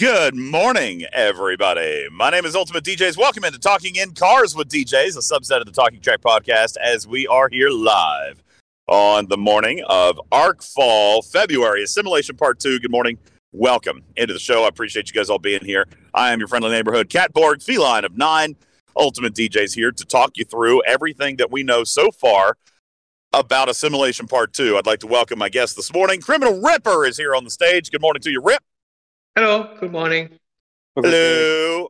Good morning, everybody. My name is Ultimate DJs. Welcome into Talking in Cars with DJs, a subset of the Talking Trek podcast, as we are here live on the morning of Arc Fall, February, Assimilation Part 2. Good morning. Welcome into the show. I appreciate you guys all being here. I am your friendly neighborhood Catborg, feline of nine, Ultimate DJs here to talk you through everything that we know so far about Assimilation Part 2. I'd like to welcome my guest this morning. Criminal Ripper is here on the stage. Good morning to you, Rip. Hello, good morning. Hello.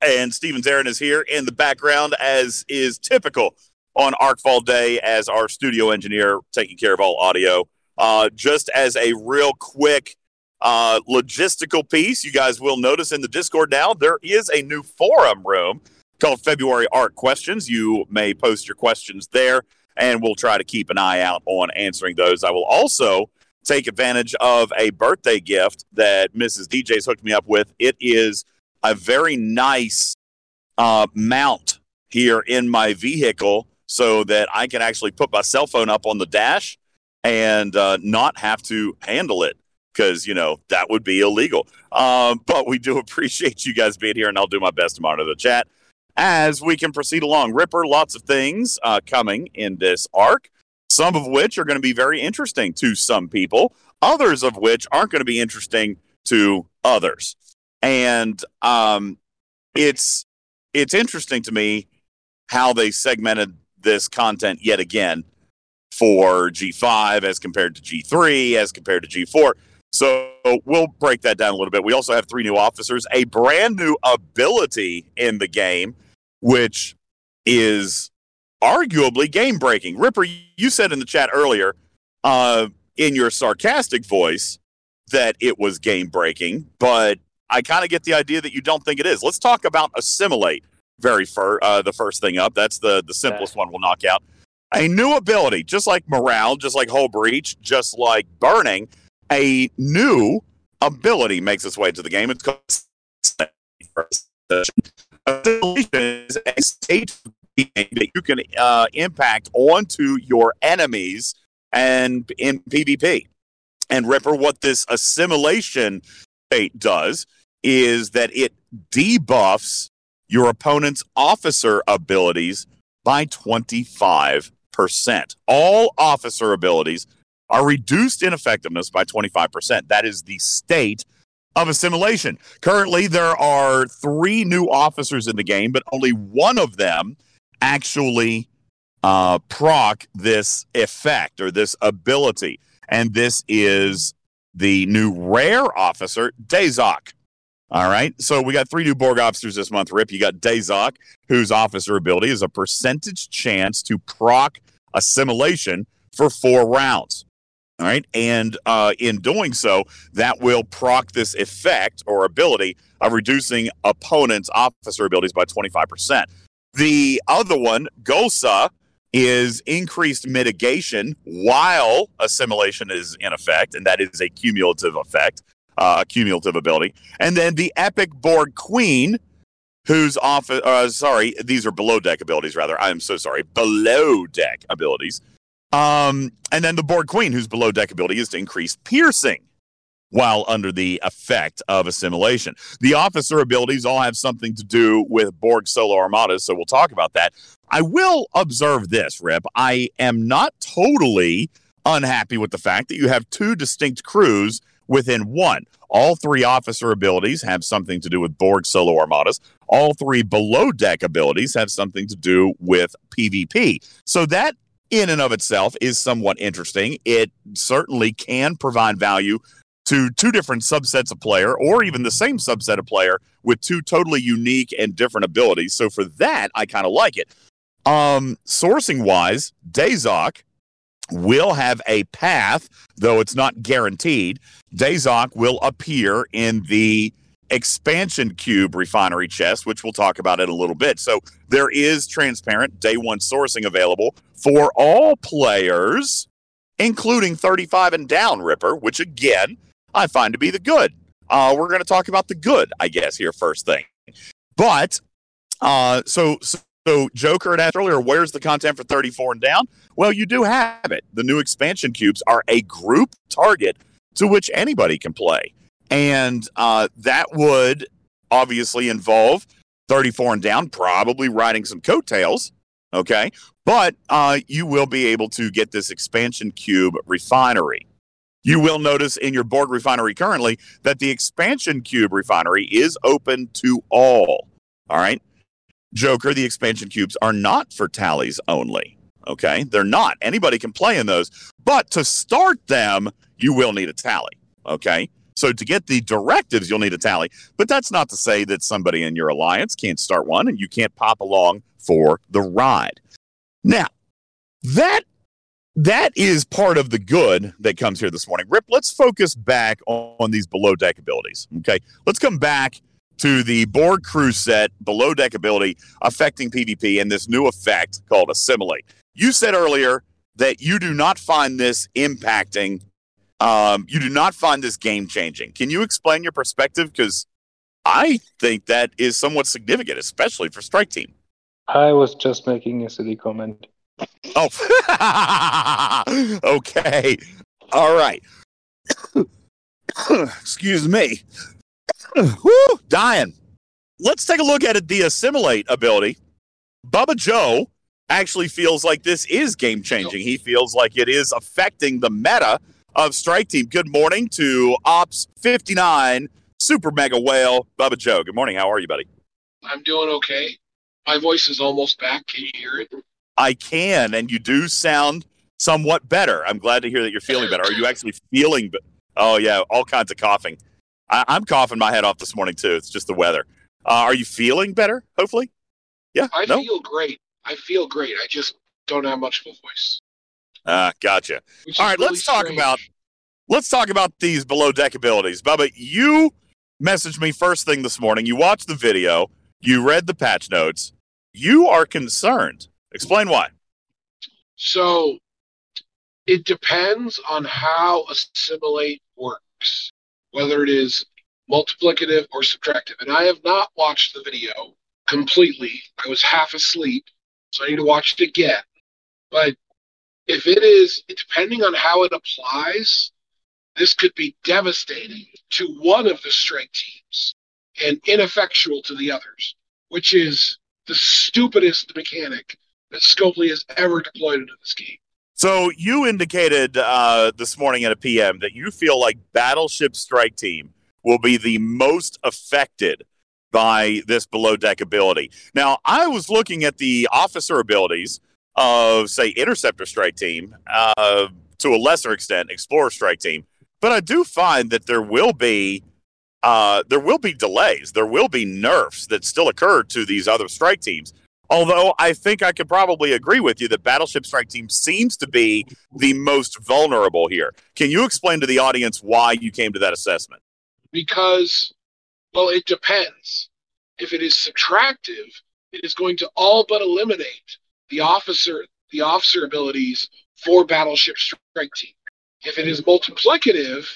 And Steven Zarin is here in the background, as is typical on Arcfall Day, as our studio engineer taking care of all audio. Uh, just as a real quick uh, logistical piece, you guys will notice in the Discord now there is a new forum room called February Art Questions. You may post your questions there, and we'll try to keep an eye out on answering those. I will also take advantage of a birthday gift that Mrs. DJ's hooked me up with. It is a very nice uh, mount here in my vehicle so that I can actually put my cell phone up on the dash and uh, not have to handle it because, you know, that would be illegal. Um, but we do appreciate you guys being here, and I'll do my best to monitor the chat as we can proceed along. Ripper, lots of things uh, coming in this arc some of which are going to be very interesting to some people, others of which aren't going to be interesting to others. And um, it's it's interesting to me how they segmented this content yet again for G5 as compared to G3 as compared to G4. So we'll break that down a little bit. We also have three new officers, a brand new ability in the game, which is arguably game breaking. Ripper, you said in the chat earlier, uh, in your sarcastic voice, that it was game breaking, but I kind of get the idea that you don't think it is. Let's talk about assimilate. Very uh, the first thing up. That's the the simplest one we'll knock out. A new ability, just like morale, just like hull breach, just like burning. A new ability makes its way to the game. It's called is a state that you can uh, impact onto your enemies and in PvP. And Ripper, what this assimilation state does is that it debuffs your opponent's officer abilities by 25%. All officer abilities are reduced in effectiveness by 25%. That is the state of assimilation. Currently, there are three new officers in the game, but only one of them actually uh, proc this effect or this ability. And this is the new rare officer, Dazok. All right. So we got three new Borg officers this month, Rip. You got Dazok, whose officer ability is a percentage chance to proc assimilation for four rounds. All right. And uh, in doing so, that will proc this effect or ability of reducing opponents' officer abilities by 25%. The other one, GOSA, is increased mitigation while assimilation is in effect, and that is a cumulative effect, uh, cumulative ability. And then the Epic Borg Queen, whose off, uh, sorry, these are below deck abilities, rather. I'm so sorry, below deck abilities. Um, and then the Borg Queen, whose below deck ability is to increase piercing while under the effect of assimilation. The officer abilities all have something to do with Borg solo armadas, so we'll talk about that. I will observe this, Rip. I am not totally unhappy with the fact that you have two distinct crews within one. All three officer abilities have something to do with Borg solo armadas. All three below deck abilities have something to do with PvP. So that in and of itself is somewhat interesting. It certainly can provide value to two different subsets of player or even the same subset of player with two totally unique and different abilities. So for that, I kind of like it. Um, sourcing wise, Dazok will have a path, though it's not guaranteed. Dazok will appear in the expansion cube refinery chest, which we'll talk about in a little bit. So there is transparent day one sourcing available for all players, including 35 and down Ripper, which again I find to be the good. Uh, we're going to talk about the good, I guess, here first thing. But uh, so, so Joker had asked earlier, where's the content for 34 and down? Well, you do have it. The new expansion cubes are a group target to which anybody can play. And uh, that would obviously involve 34 and down, probably riding some coattails. Okay. But uh, you will be able to get this expansion cube refinery. You will notice in your Borg refinery currently that the expansion cube refinery is open to all. All right. Joker, the expansion cubes are not for tallies only. Okay. They're not. Anybody can play in those. But to start them, you will need a tally. Okay. So to get the directives, you'll need a tally. But that's not to say that somebody in your alliance can't start one and you can't pop along for the ride. Now, that that is part of the good that comes here this morning. Rip, let's focus back on, on these below deck abilities. Okay. Let's come back to the Borg crew set below deck ability affecting PvP and this new effect called assimilate. You said earlier that you do not find this impacting, um, you do not find this game changing. Can you explain your perspective? Because I think that is somewhat significant, especially for Strike Team. I was just making a silly comment. Oh, okay. All right. Excuse me. Woo, dying. Let's take a look at. The assimilate ability. Bubba Joe actually feels like this is game changing. He feels like it is affecting the meta of Strike Team. Good morning to Ops 59, Super Mega Whale, Bubba Joe. Good morning. How are you, buddy? I'm doing okay. My voice is almost back. Can you hear it? I can, and you do sound somewhat better. I'm glad to hear that you're feeling better. Are you actually feeling? Be- oh yeah, all kinds of coughing. I- am coughing my head off this morning too. It's just the weather. Uh, are you feeling better? Hopefully. Yeah. I no? feel great. I feel great. I just don't have much of a voice. Ah, uh, gotcha. All right, really let's talk strange. about let's talk about these below deck abilities. Bubba, you messaged me first thing this morning. You watched the video. You read the patch notes. You are concerned. Explain why. So it depends on how assimilate works, whether it is multiplicative or subtractive. And I have not watched the video completely. I was half asleep, so I need to watch it again. But if it is, depending on how it applies, this could be devastating to one of the strike teams and ineffectual to the others, which is the stupidest mechanic that Scopely has ever deployed into this game. So you indicated uh, this morning at a PM that you feel like Battleship Strike Team will be the most affected by this below deck ability. Now, I was looking at the officer abilities of, say, Interceptor Strike Team, uh, to a lesser extent, Explorer Strike Team, but I do find that there will be uh, there will be delays. There will be nerfs that still occur to these other strike teams. Although I think I could probably agree with you that Battleship Strike Team seems to be the most vulnerable here. Can you explain to the audience why you came to that assessment? Because, well, it depends. If it is subtractive, it is going to all but eliminate the officer the officer abilities for Battleship Strike Team. If it is multiplicative,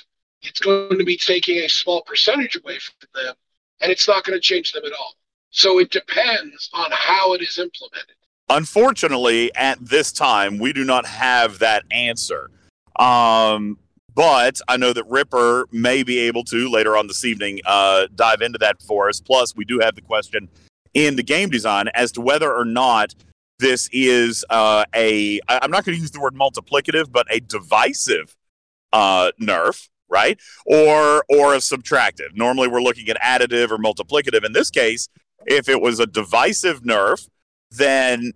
it's going to be taking a small percentage away from them, and it's not going to change them at all. So it depends on how it is implemented. Unfortunately, at this time, we do not have that answer. Um, but I know that Ripper may be able to later on this evening uh, dive into that for us. Plus, we do have the question in the game design as to whether or not this is uh, a, I'm not going to use the word multiplicative, but a divisive uh, nerf right? Or or a subtractive. Normally we're looking at additive or multiplicative. In this case, if it was a divisive nerf, then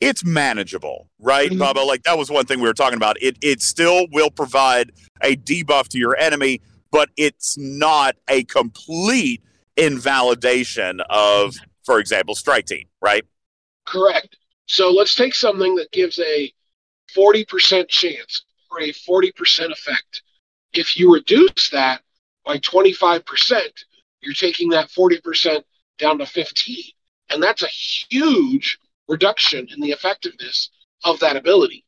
it's manageable, right, mm-hmm. Bubba? Like that was one thing we were talking about. It it still will provide a debuff to your enemy, but it's not a complete invalidation of, for example, strike team, right? Correct. So let's take something that gives a 40% chance or a 40% effect. If you reduce that by 25%, you're taking that 40% down to 15. And that's a huge reduction in the effectiveness of that ability.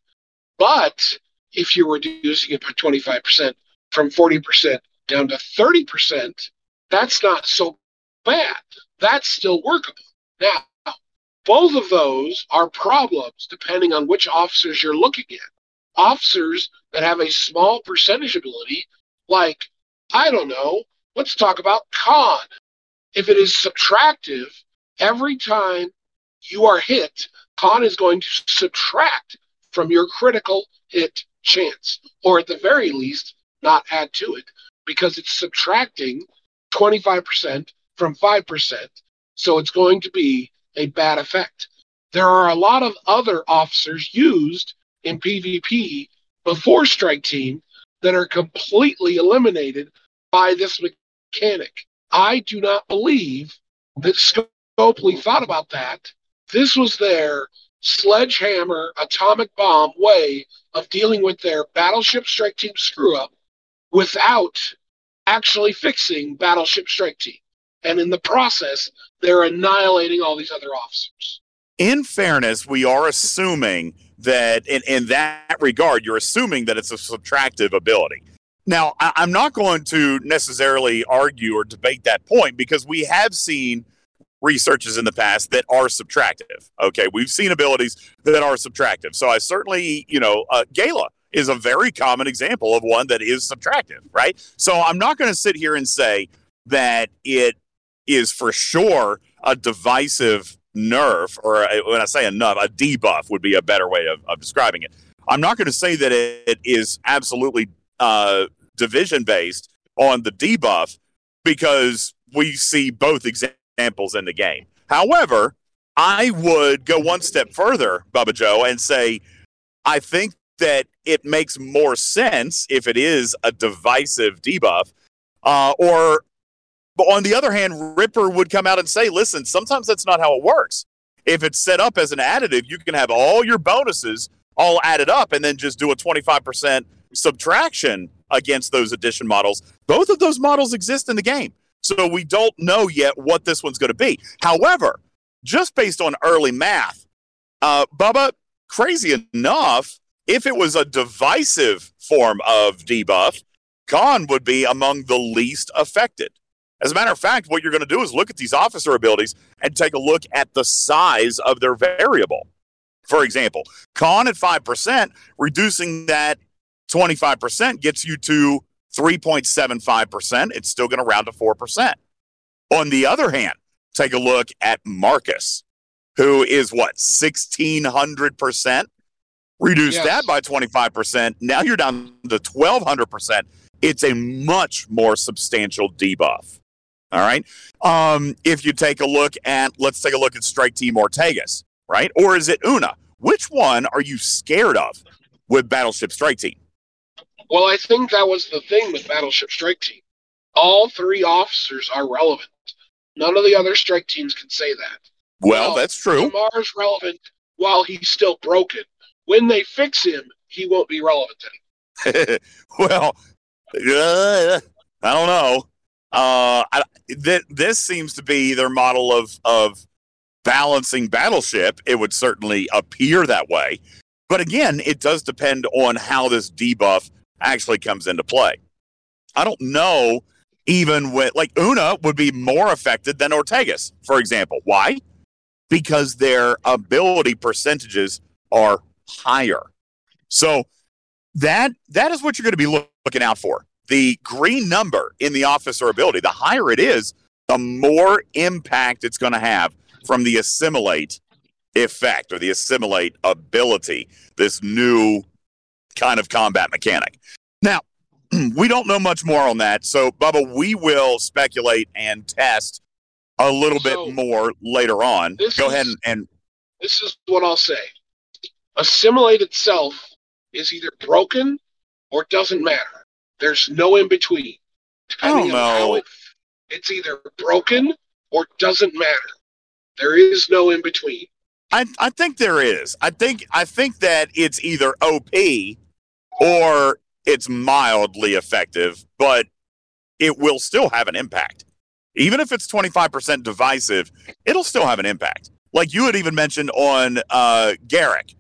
But if you're reducing it by 25% from 40% down to 30%, that's not so bad. That's still workable. Now, both of those are problems depending on which officers you're looking at. Officers that have a small percentage ability, like, I don't know, let's talk about con. If it is subtractive, every time you are hit, con is going to subtract from your critical hit chance, or at the very least, not add to it, because it's subtracting 25% from 5%. So it's going to be a bad effect. There are a lot of other officers used in PvP before Strike Team that are completely eliminated by this mechanic. I do not believe that Scopely thought about that. This was their sledgehammer atomic bomb way of dealing with their Battleship Strike Team screw up without actually fixing Battleship Strike Team. And in the process, they're annihilating all these other officers. In fairness, we are assuming that in, in that regard, you're assuming that it's a subtractive ability. Now, I, I'm not going to necessarily argue or debate that point because we have seen researches in the past that are subtractive. Okay, we've seen abilities that are subtractive. So I certainly, you know, uh, Gala is a very common example of one that is subtractive, right? So I'm not going to sit here and say that it is for sure a divisive nerf, or a, when I say a nerf, a debuff would be a better way of, of describing it. I'm not going to say that it is absolutely uh, division based on the debuff because we see both examples in the game. However, I would go one step further, Bubba Joe, and say I think that it makes more sense if it is a divisive debuff. Uh, or, but on the other hand, Ripper would come out and say, listen, sometimes that's not how it works. If it's set up as an additive, you can have all your bonuses all added up and then just do a 25% subtraction against those addition models. Both of those models exist in the game. So we don't know yet what this one's going to be. However, just based on early math, uh, Bubba, crazy enough, if it was a divisive form of debuff, Con would be among the least affected. As a matter of fact, what you're going to do is look at these officer abilities and take a look at the size of their variable. For example, con at 5%, reducing that 25% gets you to 3.75%. It's still going to round to 4%. On the other hand, take a look at Marcus, who is what, 1600%? Reduce Yes. that by 25%. Now you're down to 1200%. It's a much more substantial debuff. All right. Um, if you take a look at, let's take a look at Strike Team Ortegas, right? Or is it Una? Which one are you scared of with Battleship Strike Team? Well, I think that was the thing with Battleship Strike Team. All three officers are relevant. None of the other strike teams can say that. Well, that's true. Lamar's relevant while he's still broken. When they fix him, he won't be relevant anymore. well, uh, I don't know. Uh, I, th- this seems to be their model of of balancing battleship. It would certainly appear that way, but again, it does depend on how this debuff actually comes into play. I don't know. Even with like Una would be more affected than Ortegas, for example. Why? Because their ability percentages are higher. So that that is what you're going to be look, looking out for. The green number in the officer ability, the higher it is, the more impact it's going to have from the assimilate effect or the assimilate ability, this new kind of combat mechanic. Now, we don't know much more on that. So, Bubba, we will speculate and test a little So, bit more later on. Go is- ahead and, and This is what I'll say. Assimilate itself is either broken or doesn't matter. There's no in between. Depending don't on how oh, know. it, it's either broken or doesn't matter. There is no in between. I, I think there is. I think I think that it's either OP or it's mildly effective, but it will still have an impact. Even if it's 25% divisive, it'll still have an impact. Like you had even mentioned on uh, Garrick,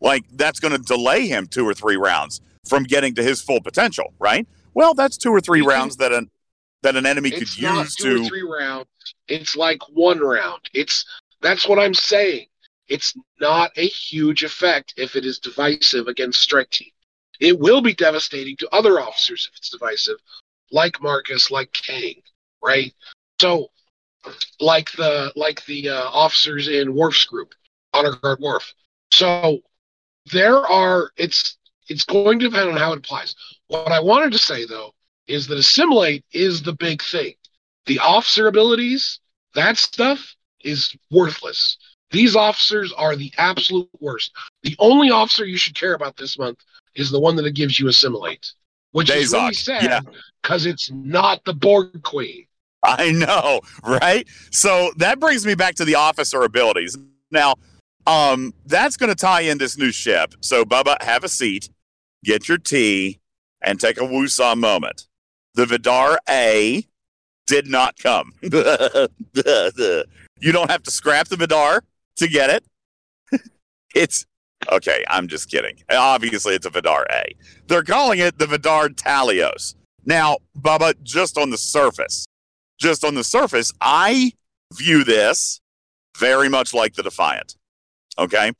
like that's going to delay him two or three rounds from getting to his full potential, right? Well, that's two or three rounds that an that an enemy could use two to or three rounds. It's like one round. It's that's what I'm saying. It's not a huge effect if it is divisive against strike team. It will be devastating to other officers if it's divisive, like Marcus, like Kang, right? So, like the like the uh, officers in Worf's group, Honor Guard Worf. So there are it's it's going to depend on how it applies. What I wanted to say though is that assimilate is the big thing. The officer abilities, that stuff is worthless. These officers are the absolute worst. The only officer you should care about this month is the one that it gives you assimilate, which is really Dazok, sad because it's not the Borg Queen. I know, right? So that brings me back to the officer abilities. Now, um, that's going to tie in this new ship. So, Bubba, have a seat, get your tea, and take a woosah moment. The Vidar A did not come. you don't have to scrap the Vidar to get it. it's okay. I'm just kidding. Obviously, it's a Vidar A. They're calling it the Vidar Talios. Now, Bubba, just on the surface, just on the surface, I view this very much like the Defiant. Okay.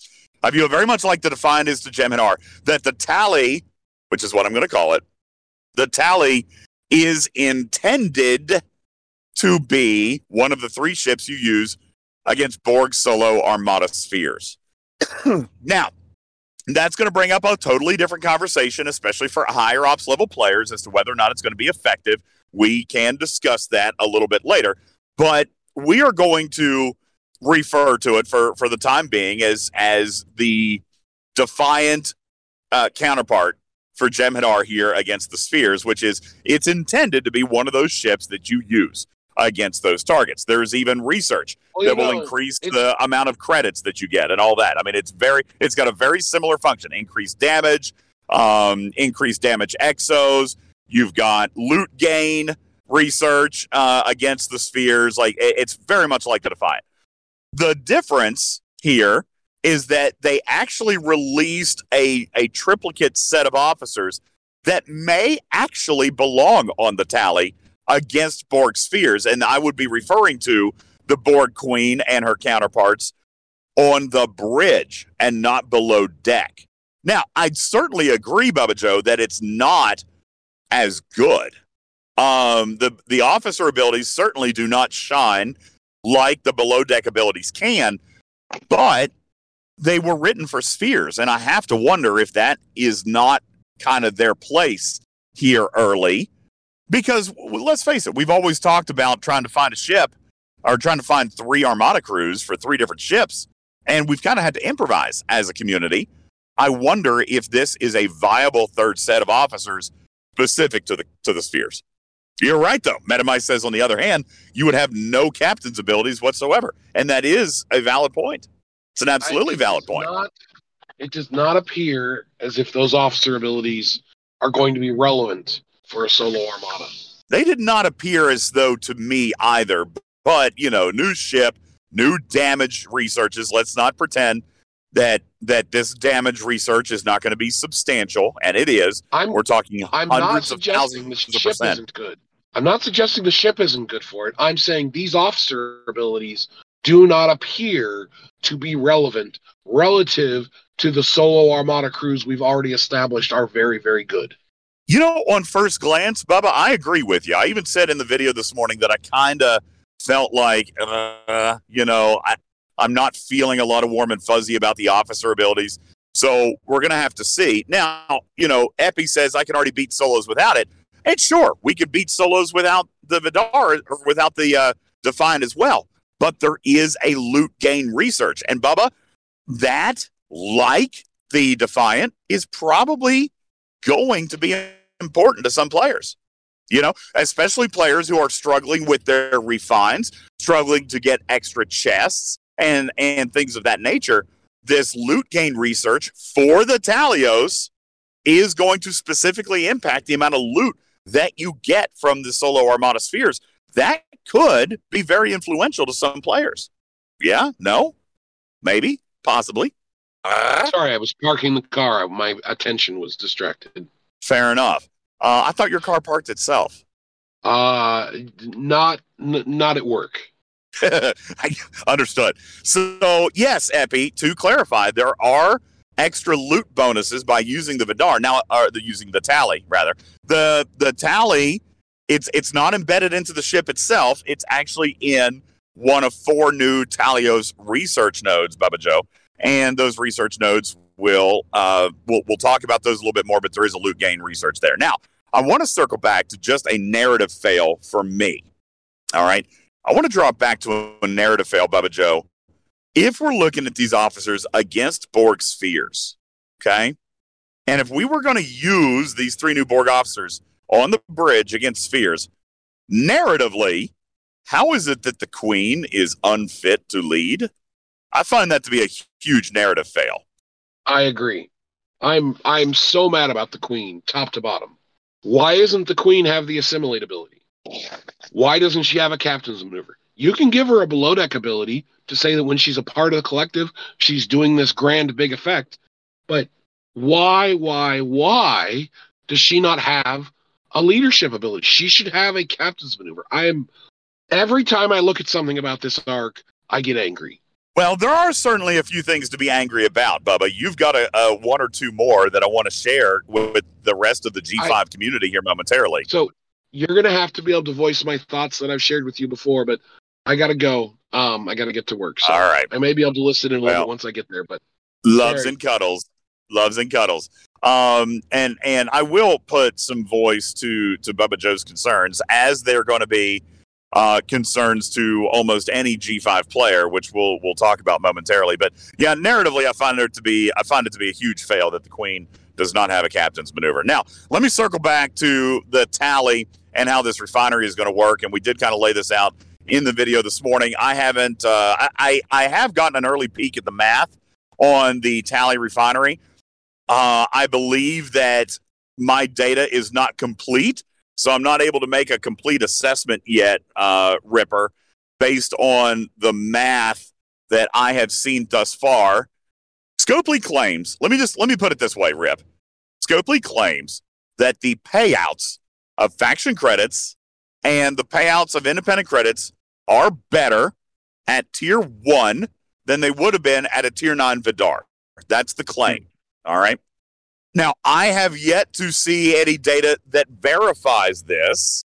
I view it very much like the Defiant is to Jem'Hadar, that the tally, which is what I'm going to call it, the tally is intended to be one of the three ships you use against Borg solo armada spheres. now, that's going to bring up a totally different conversation, especially for higher ops level players, as to whether or not it's going to be effective. We can discuss that a little bit later, but we are going to refer to it for for the time being as as the defiant uh, counterpart for Jem'Hadar here against the spheres, which is it's intended to be one of those ships that you use against those targets. There's even research that will know, increase the amount of credits that you get and all that. I mean, it's very, it's got a very similar function: increased damage, um, increased damage exos. You've got loot gain research uh, against the spheres. Like it- it's very much like the Defiant. The difference here is that they actually released a a triplicate set of officers that may actually belong on the tally against Borg spheres, and I would be referring to the Borg Queen and her counterparts on the bridge and not below deck. Now, I'd certainly agree, Bubba Joe, that it's not as good. Um, the the officer abilities certainly do not shine like the below deck abilities can, but they were written for spheres, and I have to wonder if that is not kind of their place here early. Because let's face it, we've always talked about trying to find a ship or trying to find three armada crews for three different ships, and we've kind of had to improvise as a community. I wonder if this is a viable third set of officers specific to the to the spheres. You're right, though. Metamice says, on the other hand, you would have no captain's abilities whatsoever, and that is a valid point. It's an absolutely valid point. Not, it does not appear as if those officer abilities are going to be relevant for a solo armada. they did not appear as though to me either. But you know, new ship, new damage researches. Let's not pretend that that this damage research is not going to be substantial, and it is. I'm We're talking I'm hundreds of suggesting the thousands of ship percent. isn't good. I'm not suggesting the ship isn't good for it. I'm saying these officer abilities do not appear to be relevant relative to the solo armada crews we've already established are very, very good. You know, on first glance, Bubba, I agree with you. I even said in the video this morning that I kind of felt like, uh, you know, I, I'm not feeling a lot of warm and fuzzy about the officer abilities. So we're going to have to see. Now, you know, Epi says I can already beat solos without it. And sure, we could beat solos without the Vidar or without the uh, Defiant as well. But there is a loot gain research. And Bubba, that, like the Defiant, is probably going to be important to some players. You know, especially players who are struggling with their refines, struggling to get extra chests and and things of that nature. This loot gain research for the Talios is going to specifically impact the amount of loot that you get from the solo armada spheres. That could be very influential to some players. Yeah, no, maybe, possibly. Uh, Sorry, I was parking the car. My attention was distracted. fair enough. Uh, I thought your car parked itself. Uh, not n- not at work. I understood. So, yes, Epi, to clarify, there are extra loot bonuses by using the Vidar. Now, or the, using the tally, rather. The the tally It's it's not embedded into the ship itself. It's actually in one of four new Talios research nodes, Bubba Joe, and those research nodes will uh, we'll, we'll talk about those a little bit more. But there is a loot gain research there. Now, I want to circle back to just a narrative fail for me. All right, I want to draw back to a narrative fail, Bubba Joe. If we're looking at these officers against Borg spheres, okay, and if we were going to use these three new Borg officers on the bridge against spheres, narratively, how is it that the Queen is unfit to lead? I find that to be a huge narrative fail. I agree. I'm I'm so mad about the Queen, top to bottom. Why isn't the Queen have the assimilate ability? Why doesn't she have a captain's maneuver? You can give her a below deck ability to say that when she's a part of the collective, she's doing this grand big effect. But why, why, why does she not have a leadership ability? She should have a captain's maneuver. I am every time I look at something about this arc, I get angry. Well, there are certainly a few things to be angry about, Bubba. You've got a, a one or two more that I want to share with, the rest of the G5 I, community here momentarily. So you're going to have to be able to voice my thoughts that I've shared with you before, but I got to go. Um, I got to get to work. So All right. I may be able to listen in a little well, once I get there, but loves and cuddles, loves and cuddles. Um, and and I will put some voice to to Bubba Joe's concerns as they're going to be uh, concerns to almost any G5 player, which we'll we'll talk about momentarily. But yeah, narratively, I find it to be I find it to be a huge fail that the Queen does not have a captain's maneuver. Now, let me circle back to the tally and how this refinery is going to work. And we did kind of lay this out in the video this morning. I haven't uh, I I have gotten an early peek at the math on the tally refinery. Uh, I believe that my data is not complete so I'm not able to make a complete assessment yet, uh, Ripper, based on the math that I have seen thus far. Scopely claims, let me just let me put it this way, Rip. Scopely claims that the payouts of faction credits and the payouts of independent credits are better at tier one than they would have been at a tier nine Vidar. That's the claim. All right. Now, I have yet to see any data that verifies this,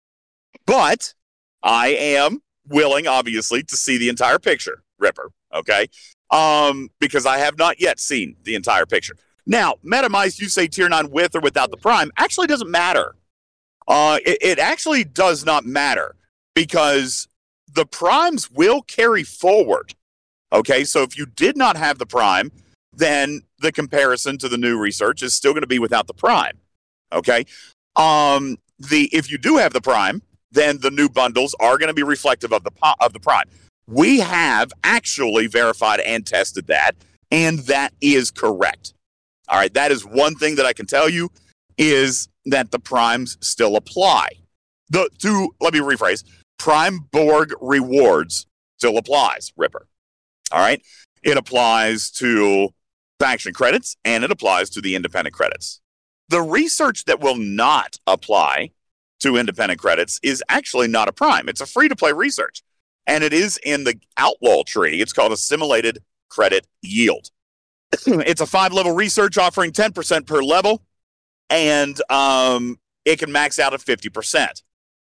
but I am willing, obviously, to see the entire picture, Ripper. Okay. Um, because I have not yet seen the entire picture. Now, Metamice, you say tier nine with or without the prime, actually doesn't matter. Uh, it, it actually does not matter because the primes will carry forward. Okay. So if you did not have the prime, then the comparison to the new research is still going to be without the prime. Okay. Um, the if you do have the prime, then the new bundles are going to be reflective of the of the prime. We have actually verified and tested that, and that is correct. All right, that is one thing that I can tell you is that the primes still apply. The to let me rephrase, prime Borg rewards still applies, Ripper. All right. It applies to faction credits and it applies to the independent credits. The research that will not apply to independent credits is actually not a prime. It's a free to play research. And it is in the outlaw tree. It's called assimilated credit yield. it's a five level research offering 10% per level, and um, it can max out at 50%.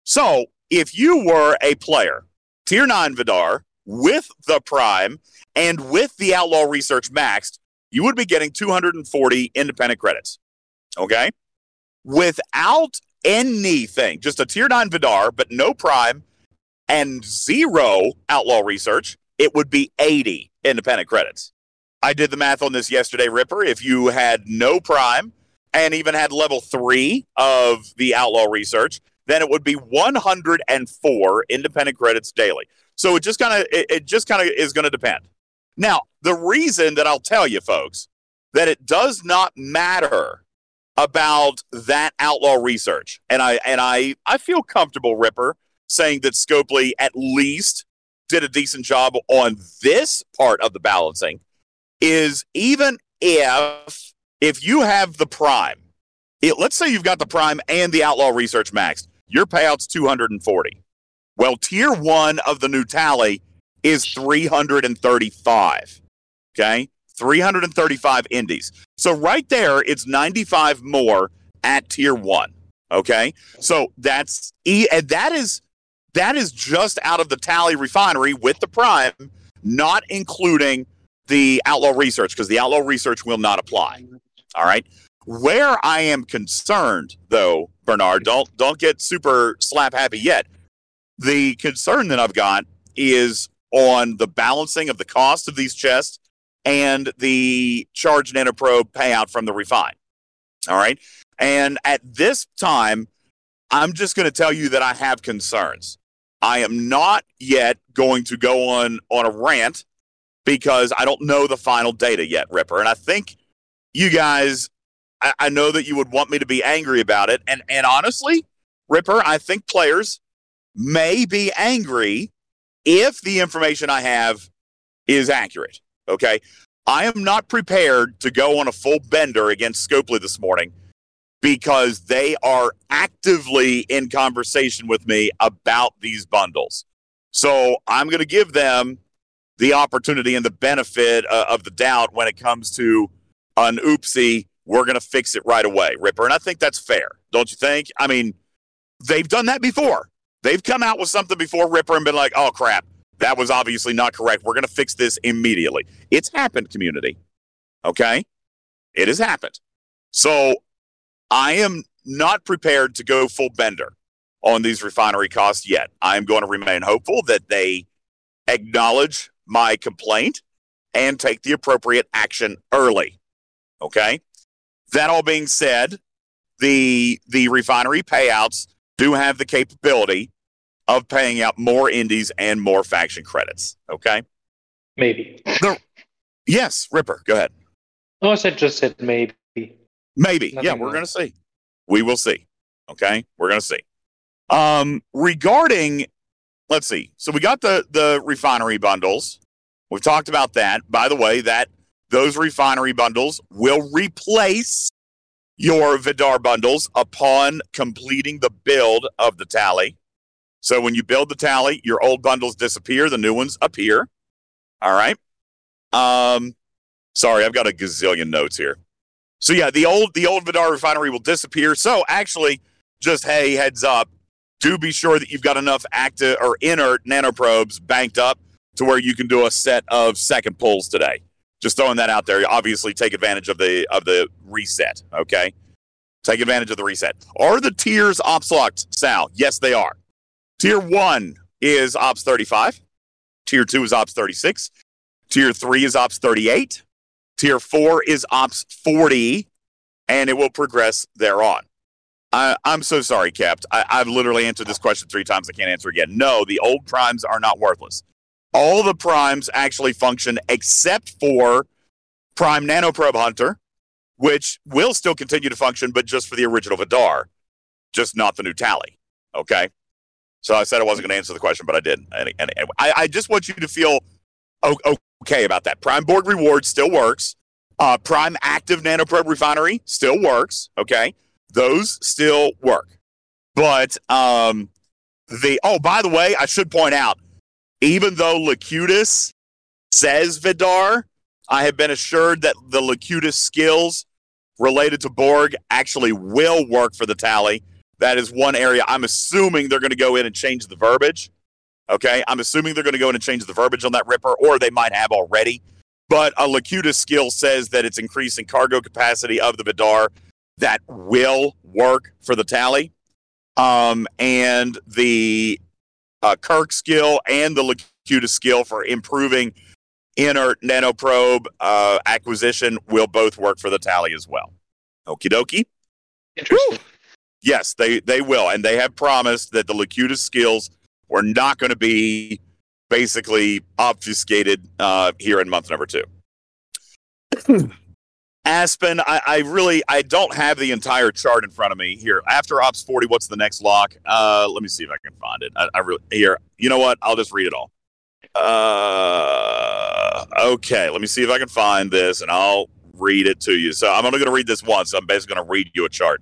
So if you were a player, tier 9 Vidar, with the prime and with the outlaw research maxed, you would be getting 240 independent credits. Okay. Without anything, just a tier nine Vidar, but no prime and zero outlaw research, it would be 80 independent credits. I did the math on this yesterday, Ripper. If you had no prime and even had level three of the outlaw research, then it would be 104 independent credits daily. So it just kind of it, it just kind of is going to depend. Now, the reason that I'll tell you, folks, that it does not matter about that outlaw research, and I and I I feel comfortable, Ripper, saying that Scopely at least did a decent job on this part of the balancing, is even if if you have the prime, it, let's say you've got the prime and the outlaw research maxed, your payout's 240. Well, tier one of the new tally is 335. Okay. 335 indies. So right there, it's 95 more at tier one. Okay, so that's e, and that is that is just out of the tally refinery with the prime, not including the outlaw research because the outlaw research will not apply. All right. Where I am concerned, though, Bernard, don't don't get super slap happy yet. The concern that I've got is on the balancing of the cost of these chests and the charge nanoprobe payout from the refine. All right. And at this time, I'm just going to tell you that I have concerns. I am not yet going to go on on a rant because I don't know the final data yet, Ripper. And I think you guys, I, I know that you would want me to be angry about it. And and honestly, Ripper, I think players may be angry if the information I have is accurate. Okay. I am not prepared to go on a full bender against Scopely this morning because they are actively in conversation with me about these bundles. So I'm going to give them the opportunity and the benefit uh, of the doubt when it comes to an oopsie. We're going to fix it right away, Ripper. And I think that's fair, don't you think? I mean, they've done that before. They've come out with something before Ripper and been like, oh crap, that was obviously not correct. We're going to fix this immediately. It's happened, community. Okay? It has happened. So I am not prepared to go full bender on these refinery costs yet. I'm going to remain hopeful that they acknowledge my complaint and take the appropriate action early. Okay? That all being said, the the refinery payouts do have the capability of paying out more indies and more faction credits. Okay. Maybe. Yes, Ripper, go ahead. No, I said just said maybe. Maybe. Nothing yeah, we're going to see. We will see. Okay. We're going to see. Um, regarding, let's see. So we got the the refinery bundles. We've talked about that. By the way, that those refinery bundles will replace your Vidar bundles upon completing the build of the tally. So when you build the tally, your old bundles disappear, the new ones appear. All right. Um, sorry, I've got a gazillion notes here. So yeah, the old the old Vidar refinery will disappear. So actually, just hey, heads up, do be sure that you've got enough active or inert nanoprobes banked up to where you can do a set of second pulls today. Just throwing that out there. Obviously, take advantage of the of the reset. Okay, take advantage of the reset. Are the tiers locked, Sal? Yes, they are. Tier one is ops thirty five. Tier two is ops thirty six. Tier three is ops thirty eight. Tier four is ops 40, and it will progress thereon. I, I'm so sorry, Capt. I, I've literally answered this question three times. I can't answer again. No, the old primes are not worthless. All the primes actually function except for Prime Nanoprobe Hunter, which will still continue to function, but just for the original Vidar, just not the new tally. Okay. So I said I wasn't going to answer the question, but I did. And, and, and I, I just want you to feel okay about that. Prime Borg Reward still works. Uh, Prime Active Nanoprobe Refinery still works. Okay. Those still work. But um, the, oh, by the way, I should point out, even though Locutus says Vidar, I have been assured that the Locutus skills related to Borg actually will work for the tally. That is one area I'm assuming they're going to go in and change the verbiage. Okay, I'm assuming they're going to go in and change the verbiage on that Ripper, or they might have already. But a Locutus skill says that it's increasing cargo capacity of the Vidar. That will work for the tally. Um, and the uh, Kirk skill and the Locutus skill for improving inert nanoprobe uh, acquisition will both work for the tally as well. Okie dokie. Interesting. Yes, they, they will. And they have promised that the Locutus skills were not going to be basically obfuscated uh, here in month number two. Aspen, I, I really I don't have the entire chart in front of me here. After Ops 40, what's the next lock? Uh, let me see if I can find it. I, I really here. You know what? I'll just read it all. Uh, okay, let me see if I can find this, and I'll read it to you. So I'm only going to read this once. I'm basically going to read you a chart.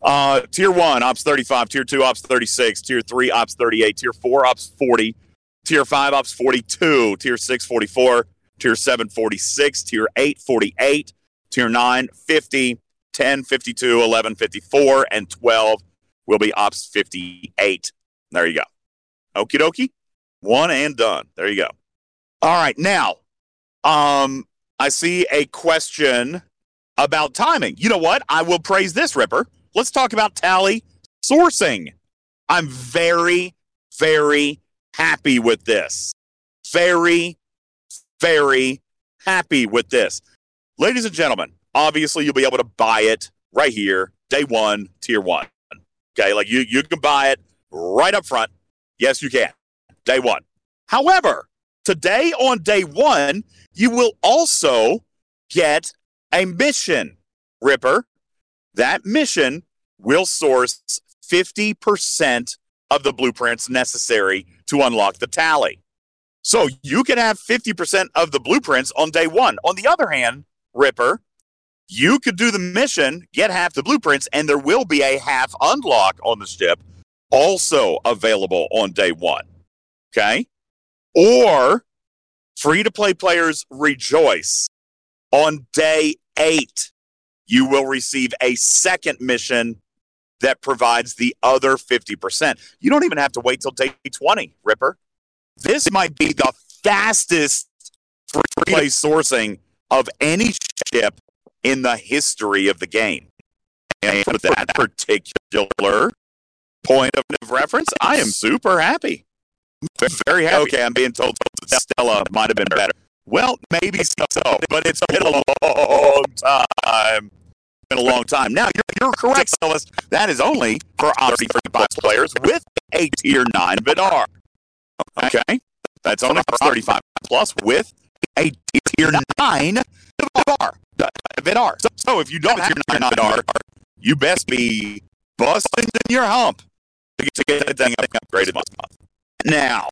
Uh, tier one, ops 35, tier two, ops 36, tier three, ops 38, tier four, ops 40, tier five, ops 42, tier six, 44, tier seven, 46, tier eight, 48, tier nine, 50, 10, 52, 11, 54, and 12, will be Ops 58. There you go. Okie dokie. One and done. There you go. All right. Now, um, I see a question about timing. You know what? I will praise this, Ripper. Let's talk about tally sourcing. I'm very, very happy with this. Very, very happy with this. Ladies and gentlemen, obviously you'll be able to buy it right here, day one, tier one. Okay, like you, you can buy it right up front. Yes, you can. Day one. However, today on day one, you will also get a mission, Ripper. That mission will source 50% of the blueprints necessary to unlock the tally. So you can have 50% of the blueprints on day one. On the other hand, Ripper, you could do the mission, get half the blueprints, and there will be a half unlock on the ship also available on day one. Okay? Or free to play players rejoice. On day eight, you will receive a second mission that provides the other 50%. You don't even have to wait till day 20, Ripper. This might be the fastest free sourcing of any ship in the history of the game. And for that particular point of reference, I am super happy. Very happy. Okay, I'm being told Stella might have been better. Well, maybe so, but it's been a long time. Been a long time. Now you're, you're correct, Silas. That is only for Ops 35 players with a tier 9 Vidar. Okay, that's only for 35 plus with a tier 9 Vidar. Vidar. So, so if you don't have tier 9 Vidar, you best be busting in your hump to get, that thing upgraded month. Now,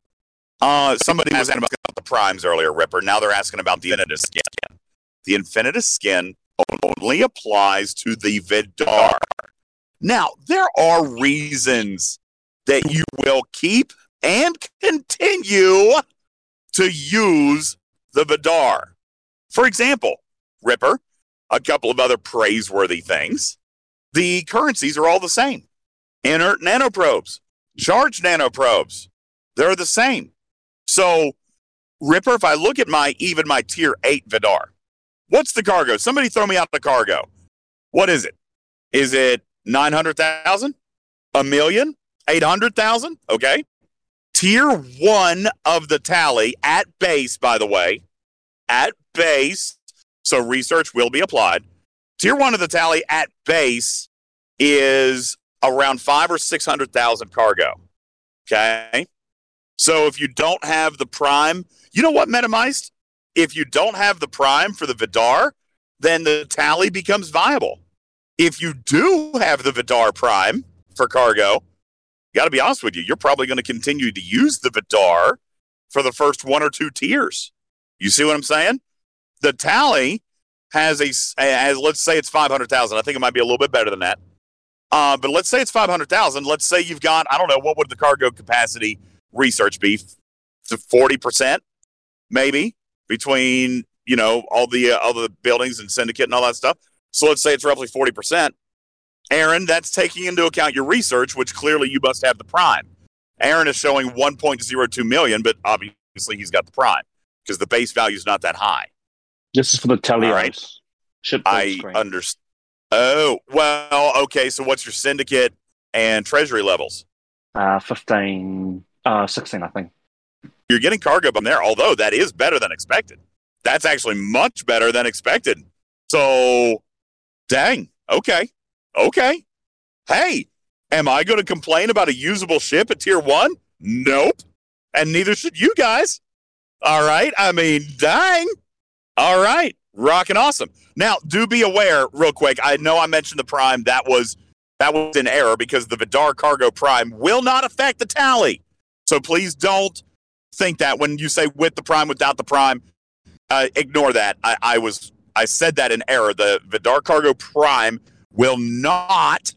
uh, somebody was asking about the primes earlier, Ripper. Now they're asking about the Infinitus skin. The Infinitus skin only applies to the Vidar. Now, there are reasons that you will keep and continue to use the Vidar. For example, Ripper, a couple of other praiseworthy things. The currencies are all the same. Inert nanoprobes, charged nanoprobes, they're the same. So, Ripper, if I look at my even my tier eight Vidar, what's the cargo? Somebody throw me out the cargo. What is it? Is it 900,000? A million? 800,000? Okay. Tier one of the tally at base, by the way, at base. So research will be applied. Tier one of the tally at base is around five or 600,000 cargo. Okay. So if you don't have the prime, you know what, Metamized? If you don't have the prime for the Vidar, then the tally becomes viable. If you do have the Vidar prime for cargo, got to be honest with you, you're probably going to continue to use the Vidar for the first one or two tiers. You see what I'm saying? The tally has a, as let's say it's 500,000. I think it might be a little bit better than that. Uh, but let's say it's 500,000. Let's say you've got, I don't know, what would the cargo capacity research be to 40% maybe between you know all the uh, all the buildings and syndicate and all that stuff. So let's say it's roughly 40% aaron that's taking into account your research which clearly you must have the prime. Aaron is showing 1.02 million but obviously he's got the prime because the base value is not that high. This is for the tele right. I understand oh well okay so what's your syndicate and treasury levels? Uh, 15, uh, 16, I think. You're getting cargo from there, although that is better than expected. That's actually much better than expected. So, dang. Okay. Okay. Hey, am I going to complain about a usable ship at tier one? Nope. And neither should you guys. All right. I mean, dang. All right. Rocking awesome. Now, do be aware, real quick. I know I mentioned the prime. That was that was an error because the Vidar cargo prime will not affect the tally. So please don't think that when you say with the prime, without the prime, uh, ignore that. I, I was I said that in error. The Vidar cargo prime will not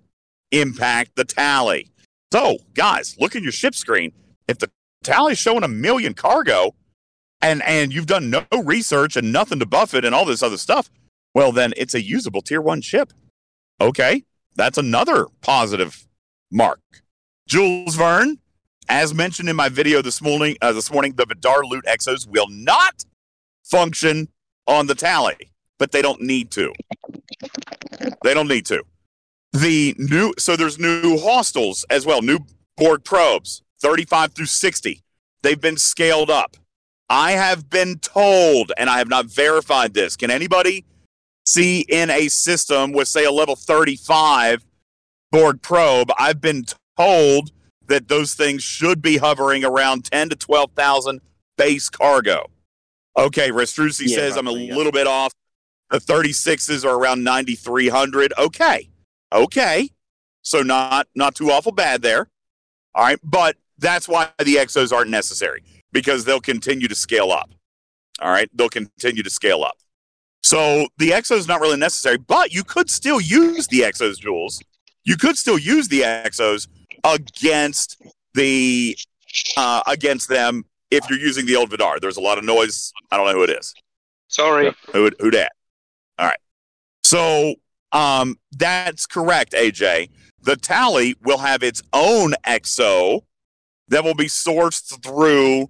impact the tally. So, guys, look at your ship screen. If the tally's showing a million cargo, and and you've done no research and nothing to buff it and all this other stuff, well, then it's a usable tier one ship. Okay, that's another positive mark. Jules Verne, as mentioned in my video this morning, uh, this morning, the Vidar loot exos will not function on the tally, but they don't need to. They don't need to. The new so there's new hostiles as well, new Borg probes, 35 through 60. They've been scaled up. I have been told, and I have not verified this. Can anybody see in a system with, say, a level 35 Borg probe? I've been told that those things should be hovering around 10 to 12,000 base cargo. Okay, Restrucci Yeah, says I'm a yeah. little bit off. The 36s are around 9,300. Okay, okay, so not not too awful bad there. All right, but that's why the exos aren't necessary because they'll continue to scale up. All right, they'll continue to scale up. So the exos is not really necessary, but you could still use the exos, Jules. You could still use the exos against the uh, against them if you're using the old Vidar. There's a lot of noise. I don't know who it is. Sorry. Who who dat? All right. So um, that's correct, AJ. The tally will have its own exo that will be sourced through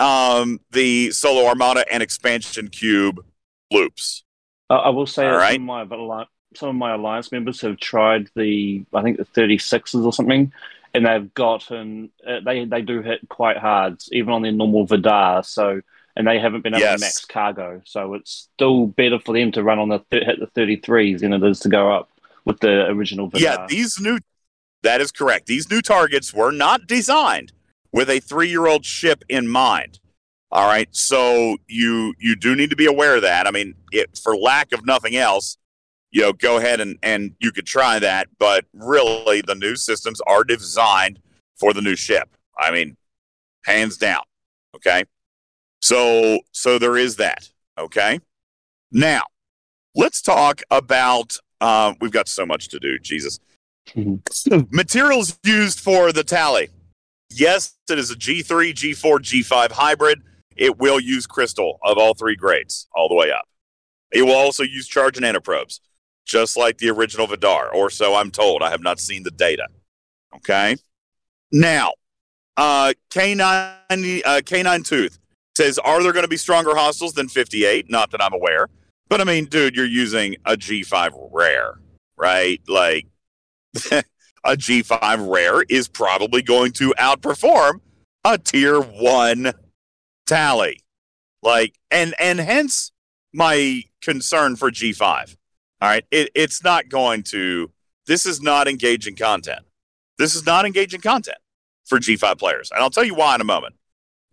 um, the Solo Armada and Expansion Cube loops. I, I will say All right. some, my, alli- some of my alliance members have tried the, I think the 36s or something, and they've gotten, uh, they, they do hit quite hard, even on their normal Vidar. So, and they haven't been able Yes. to max cargo. So it's still better for them to run on the, th- hit the 33s than it is to go up with the original Vidar. Yeah, these new that is correct. These new targets were not designed with a three-year-old ship in mind. All right, so you you do need to be aware of that. I mean, it, for lack of nothing else, you know, go ahead and and you could try that. But really, the new systems are designed for the new ship. I mean, hands down. Okay, so so there is that. Okay, now let's talk about. Uh, we've got so much to do. Jesus. Mhm. Materials used for the tally. Yes, it is a G3, G4, G5 hybrid. It will use crystal of all three grades, all the way up. It will also use charge and nanoprobes, just like the original Vidar, or so I'm told. I have not seen the data. Okay. Now, uh, K9, uh, K9 Tooth says, Are there going to be stronger hostiles than 58? Not that I'm aware. But I mean, dude, you're using a G5 rare, right? Like, a G5 rare is probably going to outperform a tier one tally. Like, and and hence my concern for G5. All right. It, it's not going to this is not engaging content. This is not engaging content for G5 players. And I'll tell you why in a moment.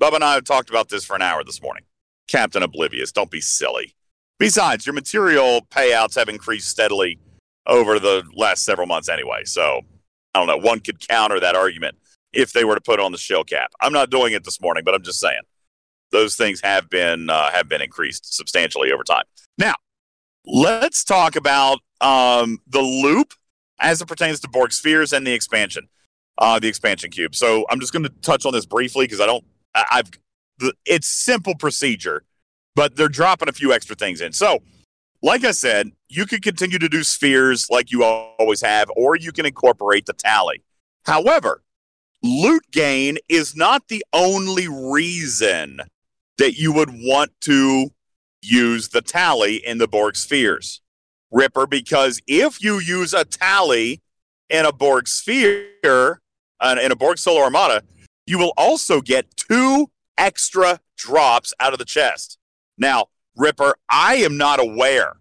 Bubba and I have talked about this for an hour this morning. Captain Oblivious, don't be silly. Besides, your material payouts have increased steadily over the last several months anyway. So I don't know. One could counter that argument if they were to put on the shell cap. I'm not doing it this morning, but I'm just saying those things have been uh, have been increased substantially over time. Now, let's talk about um, the loop as it pertains to Borg spheres and the expansion, uh, the expansion cube. So I'm just going to touch on this briefly because I don't. I, I've the, it's simple procedure, but they're dropping a few extra things in. So like I said, you can continue to do spheres like you always have, or you can incorporate the tally. However, loot gain is not the only reason that you would want to use the tally in the Borg spheres, Ripper, because if you use a tally in a Borg sphere, uh, in a Borg Solo Armada, you will also get two extra drops out of the chest. Now, Ripper, I am not aware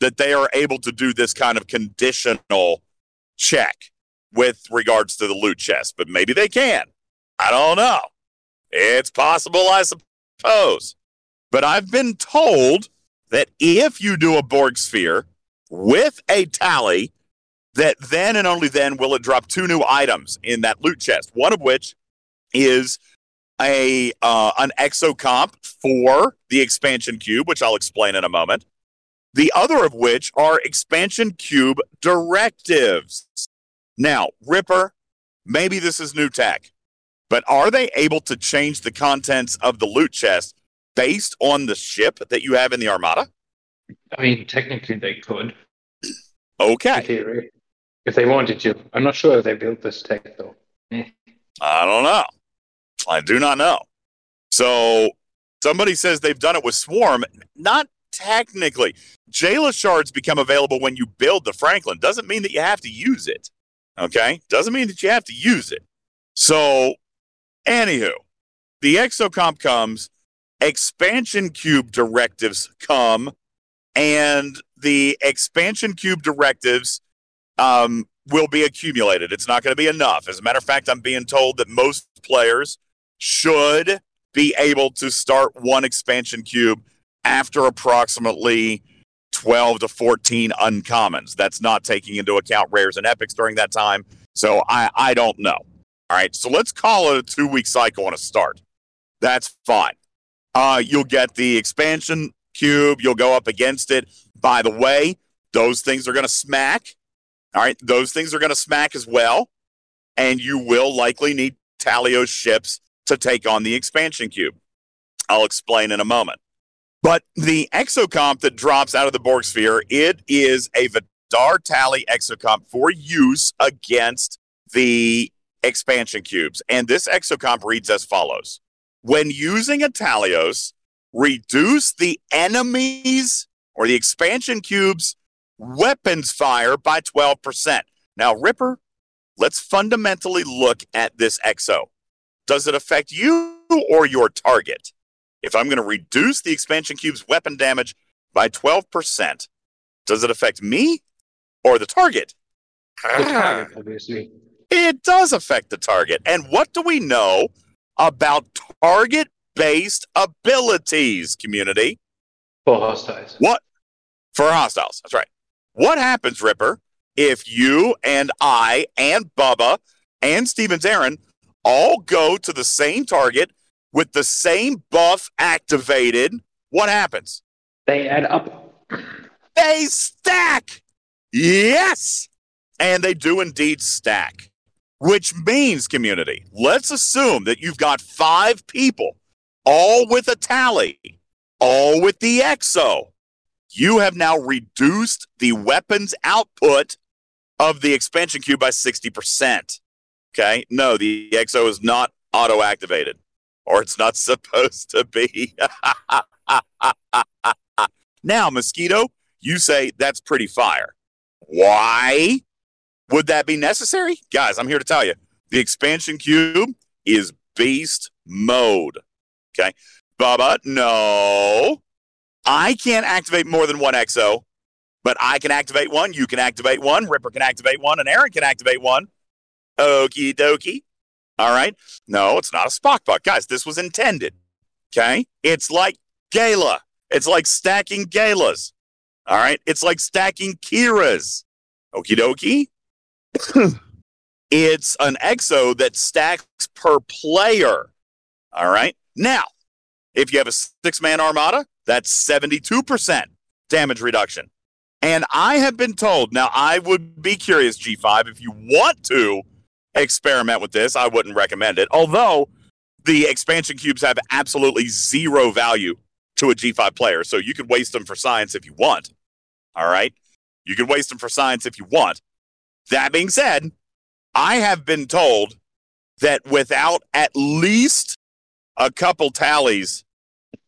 that they are able to do this kind of conditional check with regards to the loot chest, but maybe they can. I don't know. It's possible, I suppose. But I've been told that if you do a Borg sphere with a tally, that then and only then will it drop two new items in that loot chest. One of which is a uh, an exocomp for the expansion cube, which I'll explain in a moment. The other of which are expansion cube directives. Now, Ripper, maybe this is new tech, but are they able to change the contents of the loot chest based on the ship that you have in the Armada? I mean, technically they could. Okay. theory. if they wanted to. I'm not sure if they built this tech though. Eh. I don't know. I do not know. So somebody says they've done it with Swarm. Not technically. Jaylah shards become available when you build the Franklin. Doesn't mean that you have to use it. Okay? Doesn't mean that you have to use it. So, anywho, the exocomp comes, expansion cube directives come, and the expansion cube directives um, will be accumulated. It's not going to be enough. As a matter of fact, I'm being told that most players should be able to start one expansion cube after approximately 12 to 14 uncommons. That's not taking into account rares and epics during that time. So I, I don't know. All right. So let's call it a two week cycle and a start. That's fine. Uh, you'll get the expansion cube. You'll go up against it. By the way, those things are going to smack. All right. Those things are going to smack as well. And you will likely need Talios ships to take on the expansion cube. I'll explain in a moment. But the exocomp that drops out of the Borg sphere, it is a Vidar Tali exocomp for use against the expansion cubes. And this exocomp reads as follows. When using Italios, reduce the enemy's or the expansion cube's weapons fire by 12%. Now, Ripper, let's fundamentally look at this exo. Does it affect you or your target? If I'm going to reduce the expansion cube's weapon damage by 12%, does it affect me or the target? The target, obviously. It does affect the target. And what do we know about target based abilities, community? For hostiles. What? For hostiles. That's right. What happens, Ripper, if you and I and Bubba and Stevens Aaron all go to the same target with the same buff activated? What happens? They add up. They stack. Yes. And they do indeed stack, which means, community, let's assume that you've got five people, all with a tally, all with the EXO. You have now reduced the weapons output of the expansion cube by 60%. Okay. No, the EXO is not auto activated, or it's not supposed to be. now, Mosquito, you say that's pretty fire. Why would that be necessary? Guys, I'm here to tell you the expansion cube is beast mode. Okay. Bubba, no. I can't activate more than one XO, but I can activate one. You can activate one. Ripper can activate one. And Aaron can activate one. Okie dokie. All right. No, it's not a Spock buck. Guys, this was intended. Okay. It's like Gala. It's like stacking Galas. All right. It's like stacking Kiras. Okie dokie. it's an EXO that stacks per player. All right. Now, if you have a six man armada, that's 72% damage reduction. And I have been told, now I would be curious, G5, if you want to experiment with this, I wouldn't recommend it. Although the expansion cubes have absolutely zero value to a G5 player. So you could waste them for science if you want. All right. You can waste them for science if you want. That being said, I have been told that without at least a couple tallies,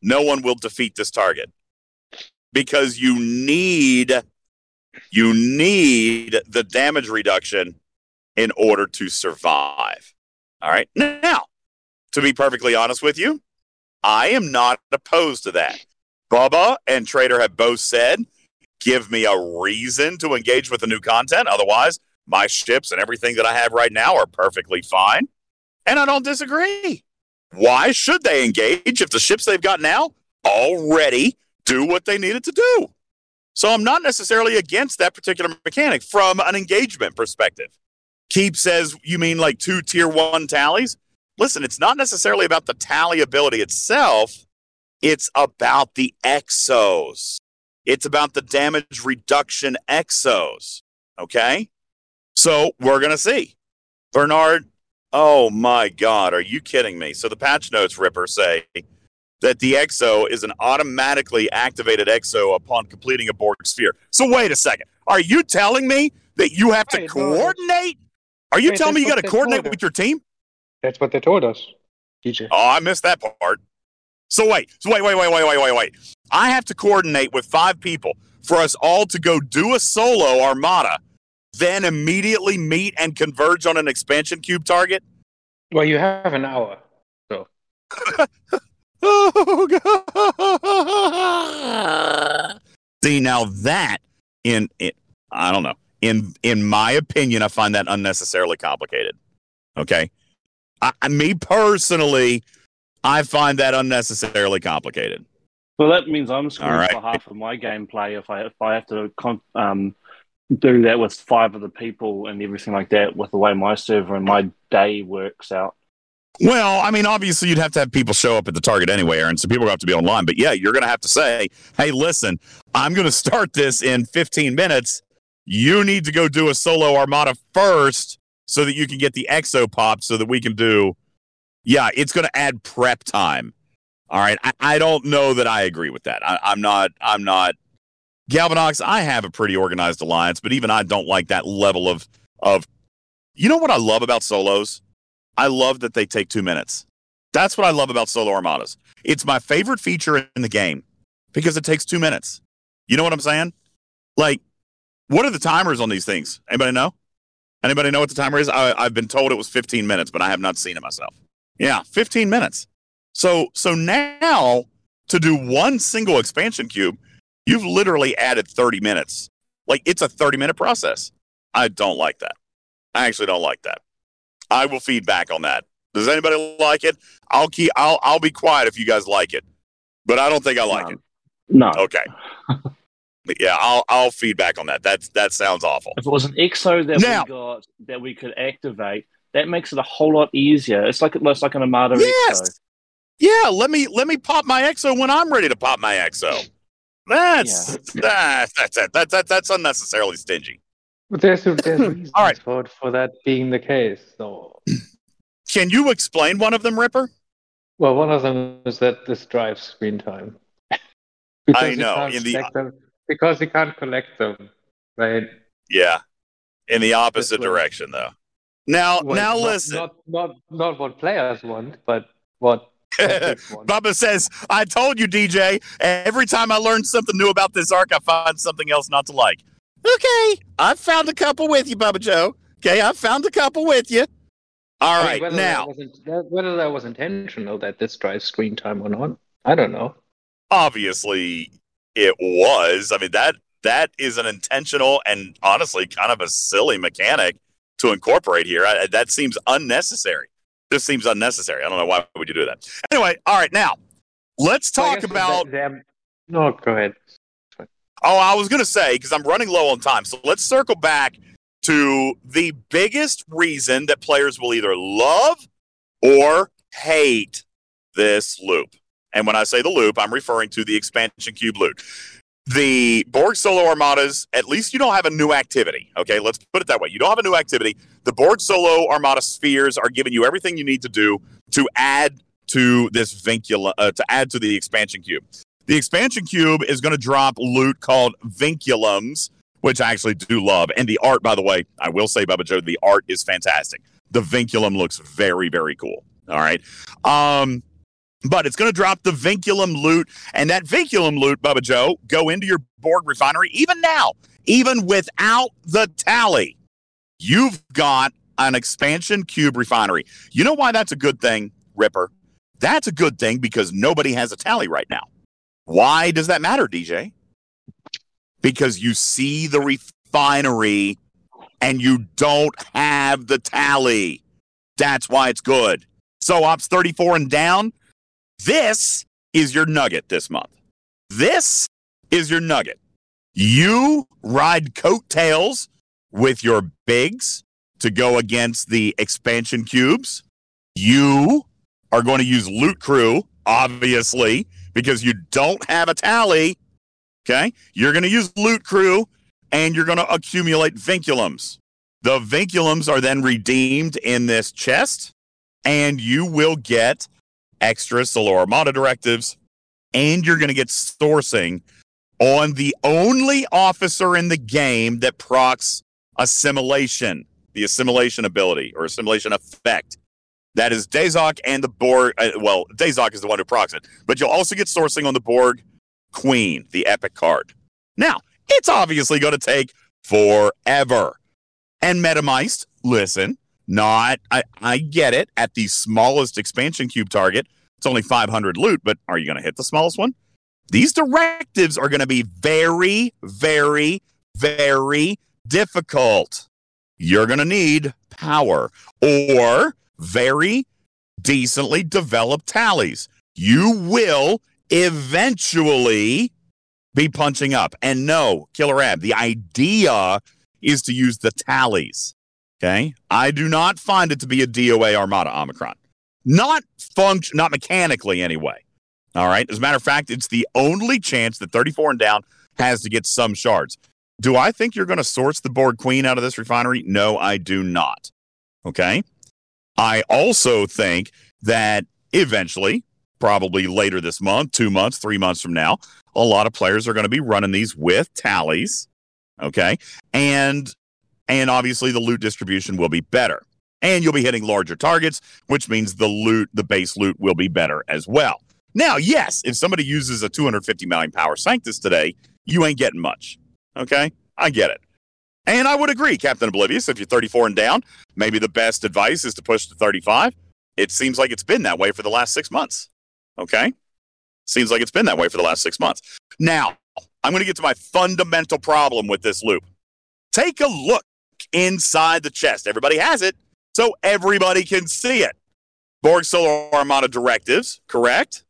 no one will defeat this target because you need you need the damage reduction in order to survive. All right. Now, to be perfectly honest with you, I am not opposed to that. Bubba and Trader have both said, give me a reason to engage with the new content. Otherwise, my ships and everything that I have right now are perfectly fine. And I don't disagree. Why should they engage if the ships they've got now already do what they needed to do? So I'm not necessarily against that particular mechanic from an engagement perspective. Keep says, you mean like two tier one tallies? Listen, it's not necessarily about the tally ability itself. It's about the exos. It's about the damage reduction exos. Okay. So we're going to see. Bernard, oh my God, are you kidding me? So the patch notes, Ripper, say that the exo is an automatically activated exo upon completing a Borg sphere. So wait a second. Are you telling me that you have to coordinate? Are you Wait, telling me you got to coordinate with your team? That's what they told us, DJ. Oh, I missed that part. So wait, so wait, wait, wait, wait, wait, wait, wait. I have to coordinate with five people for us all to go do a solo armada, then immediately meet and converge on an expansion cube target. Well, you have an hour. Oh, god! See now that in, in I don't know in in my opinion, I find that unnecessarily complicated. Okay, I, I- me personally, I find that unnecessarily complicated. Well, that means I'm screwed All right. for half of my gameplay if I if I have to con- um, do that with five other people and everything like that with the way my server and my day works out. Well, I mean, obviously, you'd have to have people show up at the target anyway, Aaron. So people have to be online. But yeah, you're going to have to say, "Hey, listen, I'm going to start this in 15 minutes. You need to go do a solo armada first, so that you can get the exo pop, so that we can do." Yeah, it's going to add prep time. All right, I, I don't know that I agree with that. I, I'm not. I'm not. Galvanox, I have a pretty organized alliance, but even I don't like that level of of. You know what I love about solos? I love that they take two minutes. That's what I love about solo armadas. It's my favorite feature in the game because it takes two minutes. You know what I'm saying? Like, what are the timers on these things? Anybody know? Anybody know what the timer is? I, I've been told it was 15 minutes, but I have not seen it myself. Yeah, 15 minutes. So, so now to do one single expansion cube, you've literally added 30 minutes. Like, it's a 30 minute process. I don't like that. I actually don't like that. I will feedback on that. Does anybody like it? I'll keep. I'll. I'll be quiet if you guys like it, but I don't think I like Um, it. No. Okay. Yeah, I'll. I'll feedback on that. That's that sounds awful. If it was an exo that Now- we got that we could activate, that makes it a whole lot easier. It's like it's like an Armada exo. Yes. Yeah. Let me. Let me pop my exo when I'm ready to pop my exo. That's that's that's that's that's that's, that's unnecessarily stingy. But there's, there's reasons All right. for, for that being the case. So, Can you explain one of them, Ripper? well, one of them is that this drives screen time. I know, in the- them- because you can't collect them, right? Yeah. In the opposite way. direction, though. Now, Well, now not- listen. Not, not, not what players want, but what players want. Bubba says, I told you, DJ, every time I learn something new about this arc, I find something else not to like. Okay, I've found a couple with you, Bubba Joe. Okay, I've found a couple with you. All I mean, right, whether now, that wasn't, that, whether that was intentional that this drives screen time or not, I don't know. obviously it was. I mean, that that is an intentional and honestly kind of a silly mechanic to incorporate here. I, that seems unnecessary. This seems unnecessary. I don't know why would you do that. Anyway, all right, now let's talk about No, go ahead. Oh, I was going to say, because I'm running low on time. So let's circle back to the biggest reason that players will either love or hate this loop. And when I say the loop, I'm referring to the expansion cube loop. The Borg Solo Armadas, at least you don't have a new activity. Okay, let's put it that way. You don't have a new activity. The Borg Solo Armada spheres are giving you everything you need to do to add to this vincula, uh, to add to the expansion cube. The expansion cube is going to drop loot called vinculums, which I actually do love. And the art, by the way, I will say, Bubba Joe, the art is fantastic. The vinculum looks very, very cool. All right. Um, but it's going to drop the vinculum loot, and that vinculum loot, Bubba Joe, go into your Borg refinery. Even now, even without the tally, you've got an expansion cube refinery. You know why that's a good thing, Ripper? That's a good thing because nobody has a tally right now. Why does that matter, DJ? Because you see the refinery and you don't have the tally. That's why it's good. So ops 34 and down, this is your nugget this month. This is your nugget. You ride coattails with your bigs to go against the expansion cubes. You are going to use Loot Crew, obviously, because you don't have a tally. Okay. You're going to use Loot Crew and you're going to accumulate vinculums. The vinculums are then redeemed in this chest, and you will get extra Solo Armada directives, and you're going to get sourcing on the only officer in the game that procs assimilation, the assimilation ability or assimilation effect. That is Dazok and the Borg. Uh, well, Dazok is the one who procs it, but you'll also get sourcing on the Borg Queen, the epic card. Now, it's obviously going to take forever. And Metamist, listen, not, I, I get it. At the smallest expansion cube target, it's only 500 loot, but are you going to hit the smallest one? These directives are going to be very, very, very difficult. You're going to need power or very decently developed tallies. You will eventually be punching up. And no, Killer Ab, the idea is to use the tallies. Okay. I do not find it to be a DOA Armada Omicron. Not function, not mechanically anyway. All right. As a matter of fact, it's the only chance that 34 and down has to get some shards. Do I think you're going to source the Borg Queen out of this refinery? No, I do not. Okay. I also think that eventually, probably later this month, two months, three months from now, a lot of players are going to be running these with tallies. Okay. And and obviously the loot distribution will be better. And you'll be hitting larger targets, which means the loot, the base loot will be better as well. Now, yes, if somebody uses a 250 million power Sanctus today, you ain't getting much. Okay? I get it. And I would agree, Captain Oblivious, if you're 34 and down, maybe the best advice is to push to 35. It seems like it's been that way for the last six months. Okay? Seems like it's been that way for the last six months. Now, I'm going to get to my fundamental problem with this loop. Take a look inside the chest. Everybody has it, so everybody can see it. Borg Solo Armada directives, correct?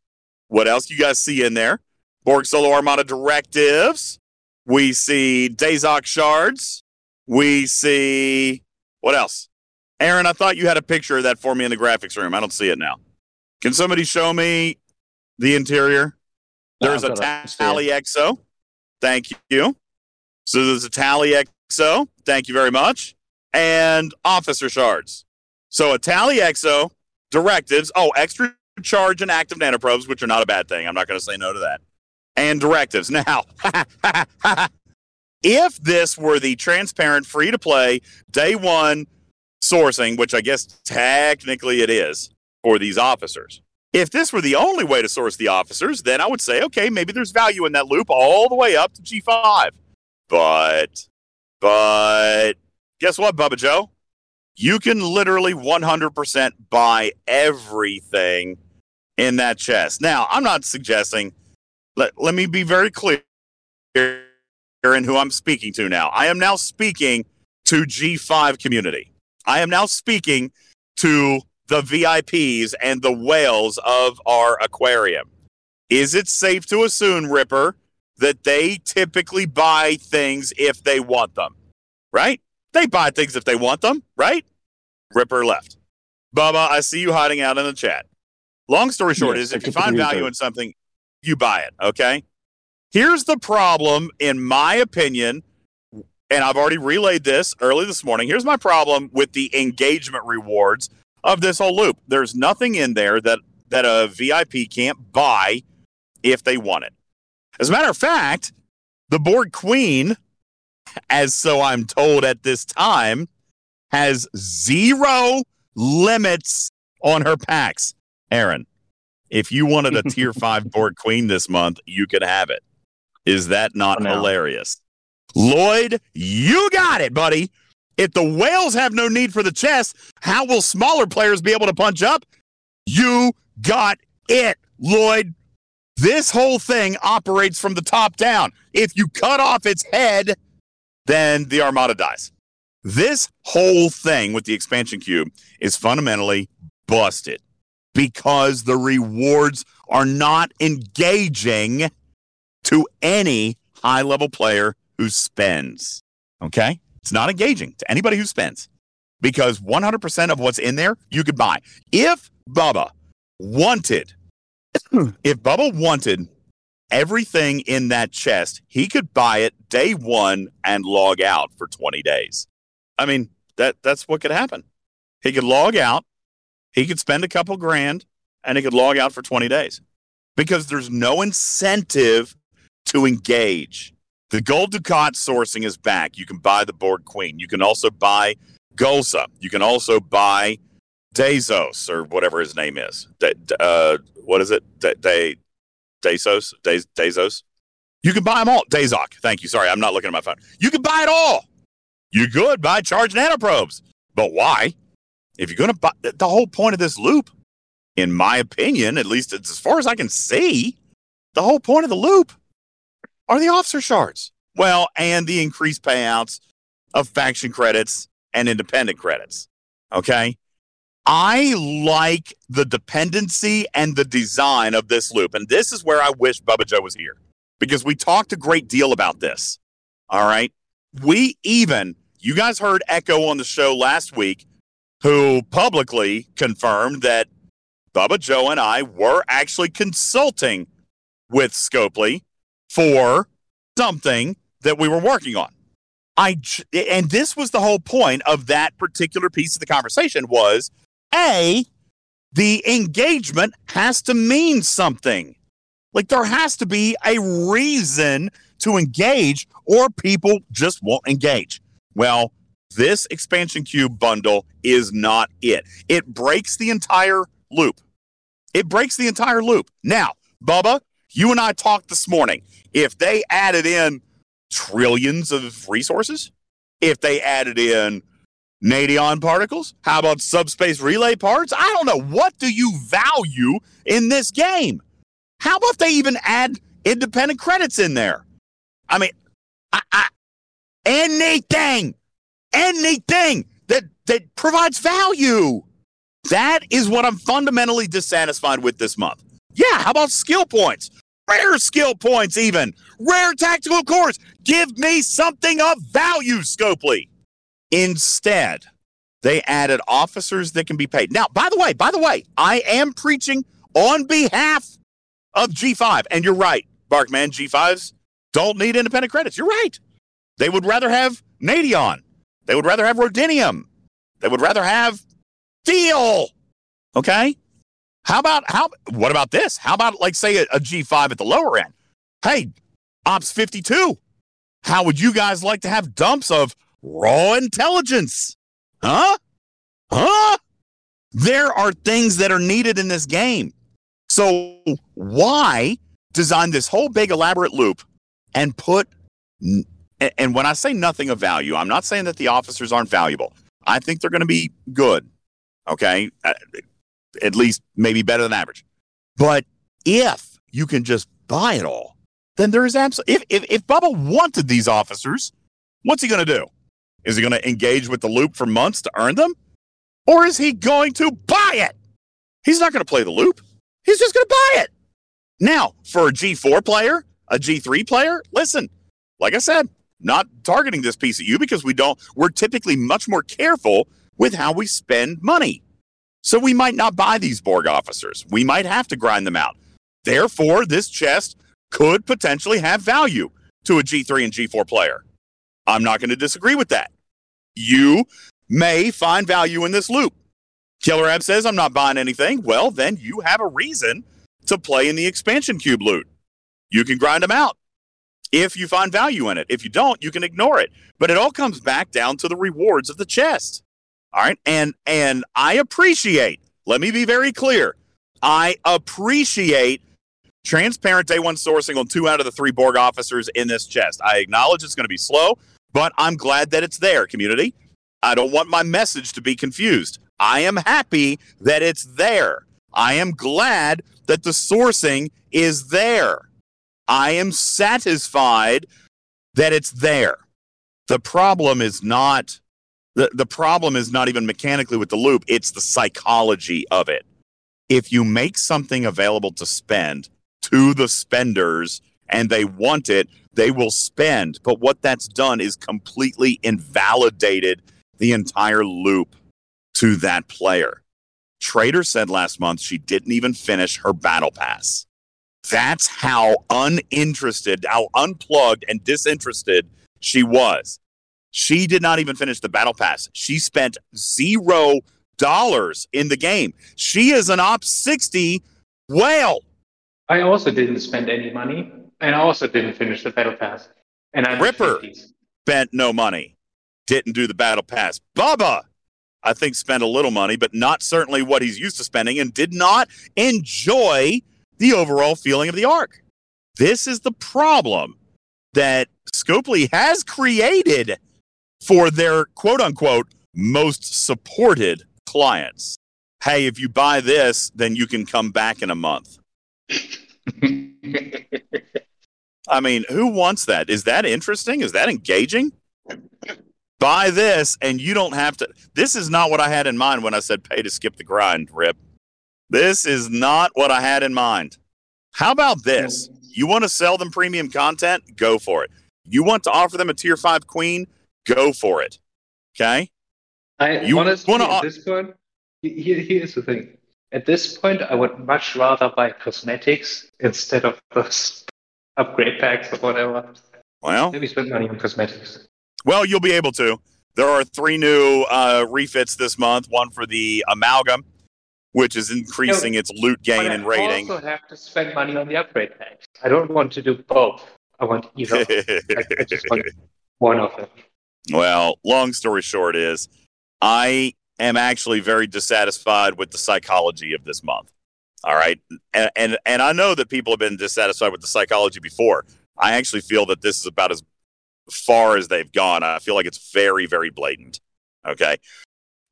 What else you guys see in there? Borg Solo Armada directives. We see Dazok shards. We see what else? Aaron, I thought you had a picture of that for me in the graphics room. I don't see it now. Can somebody show me the interior? There's a Tally EXO. Thank you. So there's a Tally EXO. Thank you very much. And officer shards. So a Tally EXO, directives. Oh, extra charge and active nanoprobes, which are not a bad thing. I'm not going to say no to that. And directives. Now, if this were the transparent, free to play, day one sourcing, which I guess technically it is for these officers, if this were the only way to source the officers, then I would say, okay, maybe there's value in that loop all the way up to G5. But, but guess what, Bubba Joe? You can literally 100% buy everything in that chest. Now, I'm not suggesting, let, let me be very clear here in who I'm speaking to now. I am now speaking to G5 community. I am now speaking to the VIPs and the whales of our aquarium. Is it safe to assume, Ripper, that they typically buy things if they want them? Right? They buy things if they want them, right? Ripper left. Bubba, I see you hiding out in the chat. Long story short yes, is if you find value in something, you buy it, okay? Here's the problem, in my opinion, and I've already relayed this early this morning. Here's my problem with the engagement rewards of this whole loop. There's nothing in there that that a VIP can't buy if they want it. As a matter of fact, the Borg Queen, as so I'm told at this time, has zero limits on her packs. Aaron, if you wanted a tier five Borg Queen this month, you could have it. Is that not hilarious? Lloyd, you got it, buddy. If the whales have no need for the chest, how will smaller players be able to punch up? You got it, Lloyd. This whole thing operates from the top down. If you cut off its head, then the Armada dies. This whole thing with the expansion cube is fundamentally busted because the rewards are not engaging to any high level player who spends. Okay? It's not engaging to anybody who spends because 100% of what's in there you could buy. If Bubba wanted, if Bubba wanted everything in that chest, he could buy it day one and log out for 20 days. I mean, that that's what could happen. He could log out, he could spend a couple grand, and he could log out for 20 days because there's no incentive to engage. The Gold Ducat sourcing is back. You can buy the Borg Queen. You can also buy Golsa. You can also buy Dazos or whatever his name is. Da, uh, what is it? Da, da, Dazos? Daz, Dazos? You can buy them all. Dazok. Thank you. Sorry, I'm not looking at my phone. You can buy it all. You could buy charged nanoprobes. But why? If you're going to buy the whole point of this loop, in my opinion, at least as far as I can see, the whole point of the loop are the officer shards. Well, and the increased payouts of faction credits and independent credits. Okay. I like the dependency and the design of this loop. And this is where I wish Bubba Joe was here because we talked a great deal about this. All right. We even, you guys heard Echo on the show last week, who publicly confirmed that Bubba Joe and I were actually consulting with Scopely for something that we were working on. I and this was the whole point of that particular piece of the conversation was a the engagement has to mean something. Like there has to be a reason to engage or people just won't engage. Well, this expansion cube bundle is not it. It breaks the entire loop. It breaks the entire loop. Now, Bubba, you and I talked this morning. If they added in trillions of resources, if they added in Nadion particles, how about subspace relay parts? I don't know. What do you value in this game? How about they even add independent credits in there? I mean, I, I, anything, anything that that provides value. That is what I'm fundamentally dissatisfied with this month. Yeah, how about skill points? Rare skill points, even rare tactical cores. Give me something of value, Scopely. Instead, they added officers that can be paid. Now, by the way, by the way, I am preaching on behalf of G5. And you're right, Barkman, G5s don't need independent credits. You're right. They would rather have Nadion. They would rather have Rhodinium. They would rather have Steel. Okay? How about how what about this? How about like say a a G5 at the lower end? Hey, Ops 52. How would you guys like to have dumps of raw intelligence? Huh? Huh? There are things that are needed in this game. So why design this whole big elaborate loop and put and when I say nothing of value, I'm not saying that the officers aren't valuable. I think they're going to be good. Okay? At least maybe better than average. But if you can just buy it all, then there is absolutely if, if if Bubba wanted these officers, what's he going to do? Is he going to engage with the loop for months to earn them? Or is he going to buy it? He's not going to play the loop. He's just going to buy it. Now, for a G4 player, a G3 player, listen, like I said, not targeting this piece at you because we don't, we're typically much more careful with how we spend money. So we might not buy these Borg officers. We might have to grind them out. Therefore, this chest could potentially have value to a G3 and G4 player. I'm not going to disagree with that. You may find value in this loop. Killer Ab says, I'm not buying anything. Well, then you have a reason to play in the expansion cube loot. You can grind them out if you find value in it. If you don't, you can ignore it. But it all comes back down to the rewards of the chest. All right. And and I appreciate, let me be very clear. I appreciate transparent day one sourcing on two out of the three Borg officers in this chest. I acknowledge it's going to be slow, but I'm glad that it's there, community. I don't want my message to be confused. I am happy that it's there. I am glad that the sourcing is there. I am satisfied that it's there. The problem is not the, the problem is not even mechanically with the loop, it's the psychology of it. If you make something available to spend to the spenders and they want it, they will spend. But what that's done is completely invalidated the entire loop to that player. Trader said last month she didn't even finish her battle pass. That's how uninterested, how unplugged and disinterested she was. She did not even finish the battle pass. She spent zero dollars in the game. She is an op 60 whale. I also didn't spend any money, and I also didn't finish the battle pass. And I'm Ripper. spent no money, didn't do the battle pass. Bubba, I think, spent a little money, but not certainly what he's used to spending and did not enjoy the overall feeling of the arc. This is the problem that Scopely has created for their quote unquote most supported clients. Hey, if you buy this, then you can come back in a month. I mean, who wants that? Is that interesting? Is that engaging? Buy this and you don't have to. This is not what I had in mind when I said pay to skip the grind, Rip. This is not what I had in mind. How about this? You want to sell them premium content? Go for it. You want to offer them a tier five queen? Go for it. Okay? I You honestly wanna- at this point, here, here's the thing. At this point, I would much rather buy cosmetics instead of those upgrade packs or whatever. Well, Maybe spend money on cosmetics. Well, you'll be able to. There are three new uh, refits this month. One for the amalgam, which is increasing its loot gain and I rating. also have to spend money on the upgrade packs. I don't want to do both. I want either. I, I just want one of them. well, long story short is, I am actually very dissatisfied with the psychology of this month. All right, and and, and I know that people have been dissatisfied with the psychology before. I actually feel that this is about as far as they've gone. I feel like it's very, very blatant. Okay.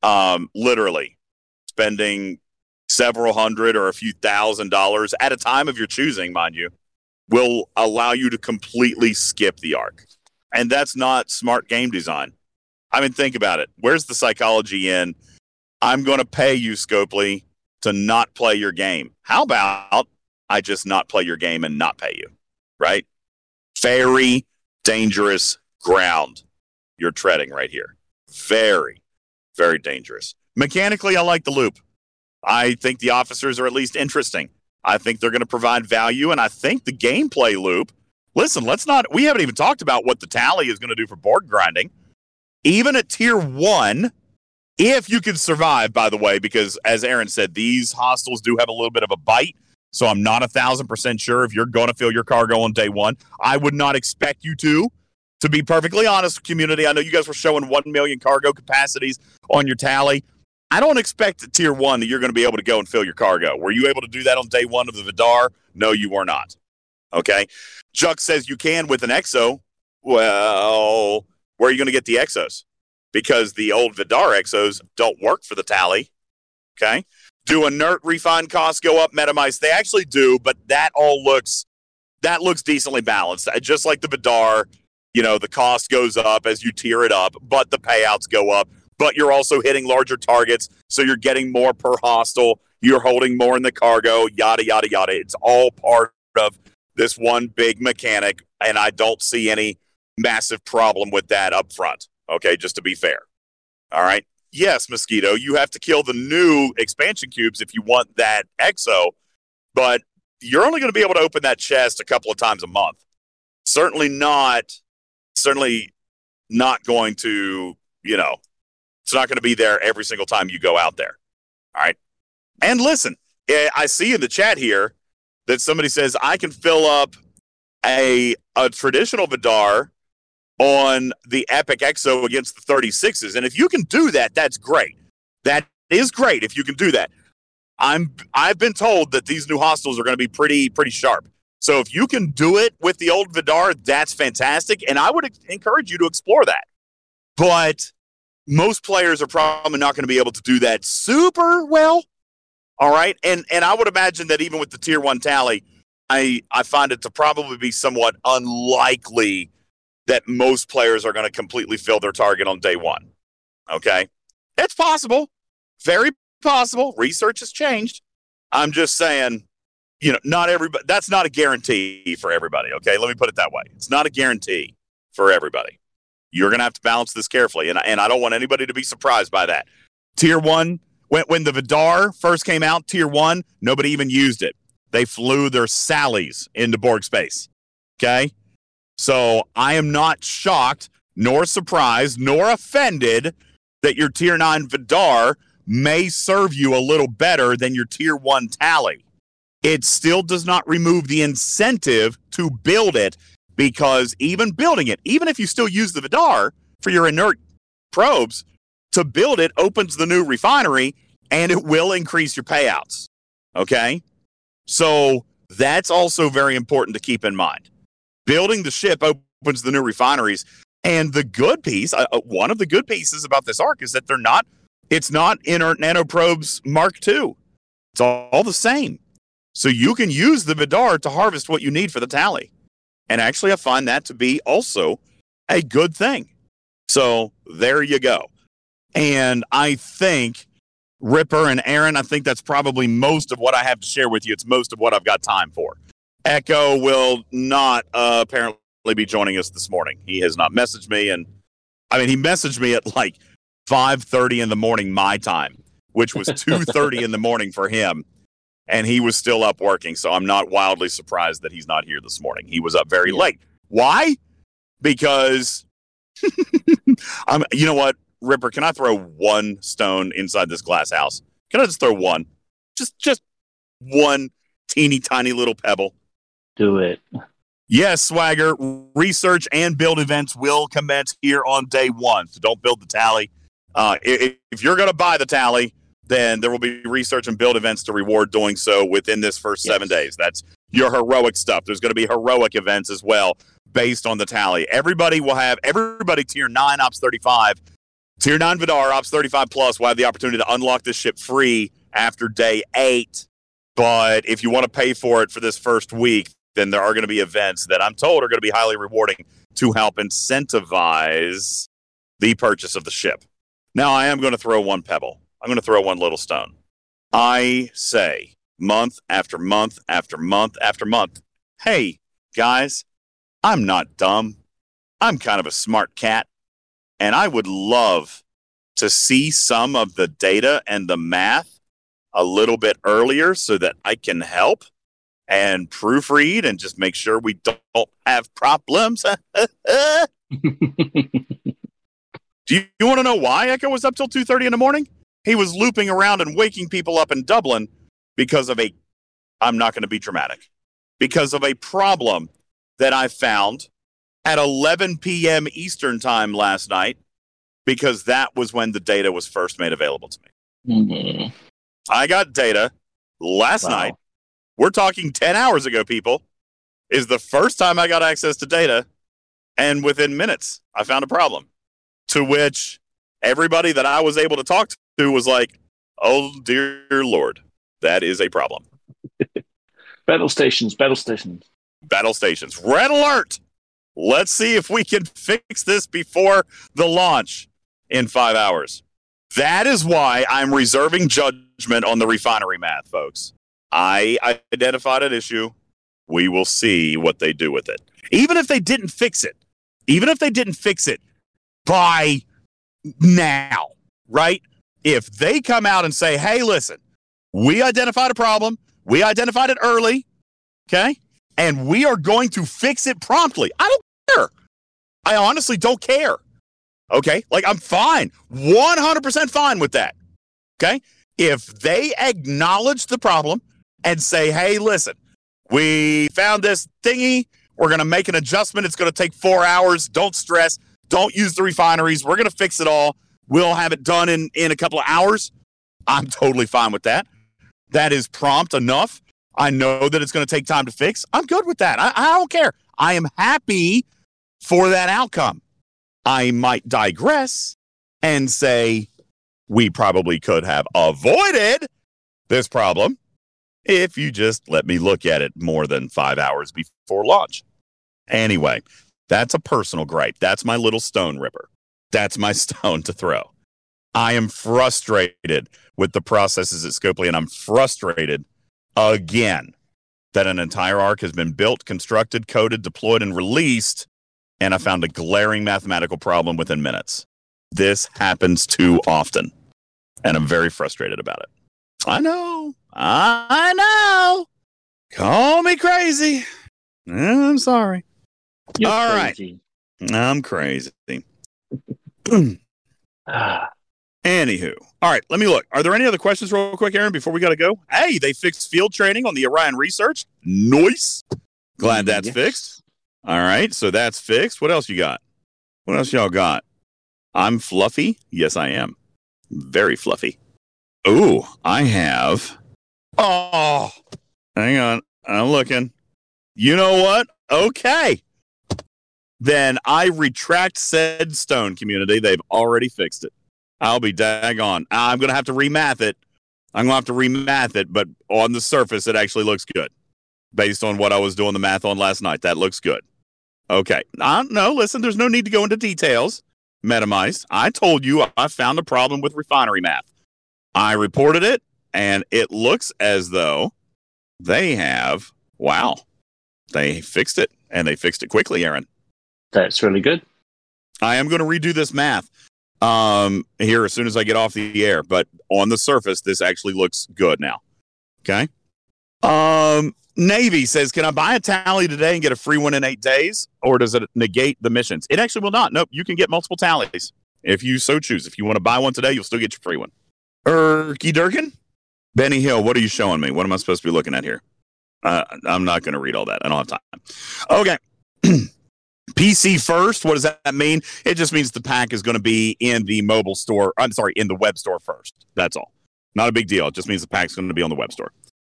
Um, literally spending several hundred or a few thousand dollars at a time of your choosing, mind you, will allow you to completely skip the arc. And that's not smart game design. I mean, think about it. Where's the psychology in? I'm going to pay you, Scopely, to not play your game. How about I just not play your game and not pay you? Right? Very dangerous ground you're treading right here. Very, very dangerous. Mechanically, I like the loop. I think the officers are at least interesting. I think they're going to provide value, and I think the gameplay loop. Listen, let's not. We haven't even talked about what the tally is going to do for Borg grinding. Even at tier one, if you can survive, by the way, because as Aaron said, these hostiles do have a little bit of a bite. So I'm not a thousand percent sure if you're going to fill your cargo on day one. I would not expect you to. To be perfectly honest, community, I know you guys were showing 1 million cargo capacities on your tally. I don't expect tier one that you're going to be able to go and fill your cargo. Were you able to do that on day one of the Vidar? No, you were not. Okay. Juck says you can with an EXO. Well, where are you going to get the EXOs? Because the old Vidar EXOs don't work for the tally. Okay. Do inert refine costs go up, Metamice? They actually do, but that all looks that looks decently balanced. Uh, Just like the Vidar, you know, the cost goes up as you tier it up, but the payouts go up. But you're also hitting larger targets, so you're getting more per hostile. You're holding more in the cargo, yada yada yada. It's all part of this one big mechanic, and I don't see any massive problem with that up front. Okay, just to be fair. All right. Yes, Mosquito, you have to kill the new expansion cubes if you want that EXO, but you're only going to be able to open that chest a couple of times a month. Certainly not, certainly not going to, you know, it's not going to be there every single time you go out there. All right. And listen, eh, I see in the chat here that somebody says I can fill up a a traditional Vidar on the Epic Exo against the 36s. And if you can do that, that's great. That is great if you can do that. I'm I've been told that these new hostiles are going to be pretty pretty sharp. So if you can do it with the old Vidar, that's fantastic and I would encourage you to explore that. But most players are probably not going to be able to do that super well. All right? And and I would imagine that even with the tier 1 tally, I I find it to probably be somewhat unlikely that most players are going to completely fill their target on day 1. Okay? It's possible. Very possible. Research has changed. I'm just saying, you know, not everybody, that's not a guarantee for everybody. Okay. Let me put it that way. It's not a guarantee for everybody. You're going to have to balance this carefully. And, and I don't want anybody to be surprised by that. Tier one, when, when the Vidar first came out, tier one, nobody even used it. They flew their Sallies into Borg space. Okay. So I am not shocked, nor surprised, nor offended that your tier nine Vidar may serve you a little better than your tier one tally. It still does not remove the incentive to build it because even building it, even if you still use the Vidar for your inert probes, to build it opens the new refinery and it will increase your payouts. Okay. So that's also very important to keep in mind. Building the ship opens the new refineries. And the good piece, uh, uh, one of the good pieces about this arc is that they're not, it's not inert nanoprobes Mark II. It's all, all the same. So you can use the Vidar to harvest what you need for the tally. And actually, I find that to be also a good thing. So there you go. And I think Ripper and Aaron, I think that's probably most of what I have to share with you. It's most of what I've got time for. Echo will not uh, apparently be joining us this morning. He has not messaged me, and I mean, he messaged me at like five thirty in the morning my time, which was two thirty in the morning for him, and he was still up working. So I'm not wildly surprised that he's not here this morning. He was up very late. Why? Because I'm. You know what? Ripper, can I throw one stone inside this glass house? Can I just throw one? Just just one teeny tiny little pebble. Do it. Yes, Swagger, research and build events will commence here on day one. So don't build the tally. Uh, if, if you're going to buy the tally, then there will be research and build events to reward doing so within this first seven days. That's your heroic stuff. There's going to be heroic events as well based on the tally. Everybody will have, everybody tier 9 Ops 35, tier 9 Vidar Ops 35 plus will have the opportunity to unlock this ship free after day eight. But if you want to pay for it for this first week, then there are going to be events that I'm told are going to be highly rewarding to help incentivize the purchase of the ship. Now, I am going to throw one pebble. I'm going to throw one little stone. I say month after month after month after month, hey, guys, I'm not dumb. I'm kind of a smart cat, and I would love to see some of the data and the math a little bit earlier so that I can help and proofread and just make sure we don't have problems. Do you, you want to know why Echo was up till 2:30 in the morning? He was looping around and waking people up in Dublin because of a I'm not going to be dramatic. Because of a problem that I found at 11 p.m. Eastern time last night because that was when the data was first made available to me. Mhm. I got data last Wow. night. We're talking 10 hours ago, people. Is the first time I got access to data. And within minutes, I found a problem. To which everybody that I was able to talk to was like, oh, dear Lord, that is a problem. Battle stations, battle stations. Battle stations, red alert. Let's see if we can fix this before the launch in five hours. That is why I'm reserving judgment on the refinery math, folks. I identified an issue. We will see what they do with it. Even if they didn't fix it, even if they didn't fix it by now, right? If they come out and say, hey, listen, we identified a problem, we identified it early, okay? And we are going to fix it promptly. I don't care. I honestly don't care. Okay? Like, I'm fine, 100% fine with that. Okay? If they acknowledge the problem and say, hey, listen, we found this thingy, we're going to make an adjustment. It's going to take four hours. Don't stress. Don't use the refineries. We're going to fix it all. We'll have it done in, in a couple of hours. I'm totally fine with that. That is prompt enough. I know that it's going to take time to fix. I'm good with that. I, I don't care. I am happy for that outcome. I might digress and say we probably could have avoided this problem if you just let me look at it more than five hours before launch. Anyway, that's a personal gripe. That's my little stone ripper. That's my stone to throw. I am frustrated with the processes at Scopely, and I'm frustrated again that an entire arc has been built, constructed, coded, deployed, and released, and I found a glaring mathematical problem within minutes. This happens too often, and I'm very frustrated about it. I know. I know. Call me crazy. I'm sorry. You're All right. crazy. I'm crazy. Ah, Anywho, all right, let me look. Are there any other questions, real quick, Aaron, before we got to go? Hey, they fixed field training on the Orion research. Nice. Glad that's Yes. fixed. All right, so that's fixed. What else you got? What else y'all got? I'm fluffy. Yes, I am. Very fluffy. Ooh, I have. Oh, hang on. I'm looking. You know what? Okay. Then I retract said stone community. They've already fixed it. I'll be daggone. I'm going to have to remath it. I'm going to have to remath it, but on the surface, it actually looks good based on what I was doing the math on last night. That looks good. Okay. No, listen, there's no need to go into details. Metamice, I told you I found a problem with refinery math. I reported it, and it looks as though they have, wow, they fixed it, and they fixed it quickly, Aaron. That's really good. I am going to redo this math um, here as soon as I get off the air, but on the surface, this actually looks good now. Okay. Um, Navy says, Can I buy a tally today and get a free one in eight days? Or does it negate the missions? It actually will not. Nope. You can get multiple tallies if you so choose. If you want to buy one today, you'll still get your free one. Erky Durkin? Benny Hill, what are you showing me? What am I supposed to be looking at here? Uh, I'm not going to read all that. I don't have time. Okay. PC first. What does that mean? It just means the pack is going to be in the mobile store. I'm sorry, in the web store first. That's all. Not a big deal. It just means the pack's going to be on the web store.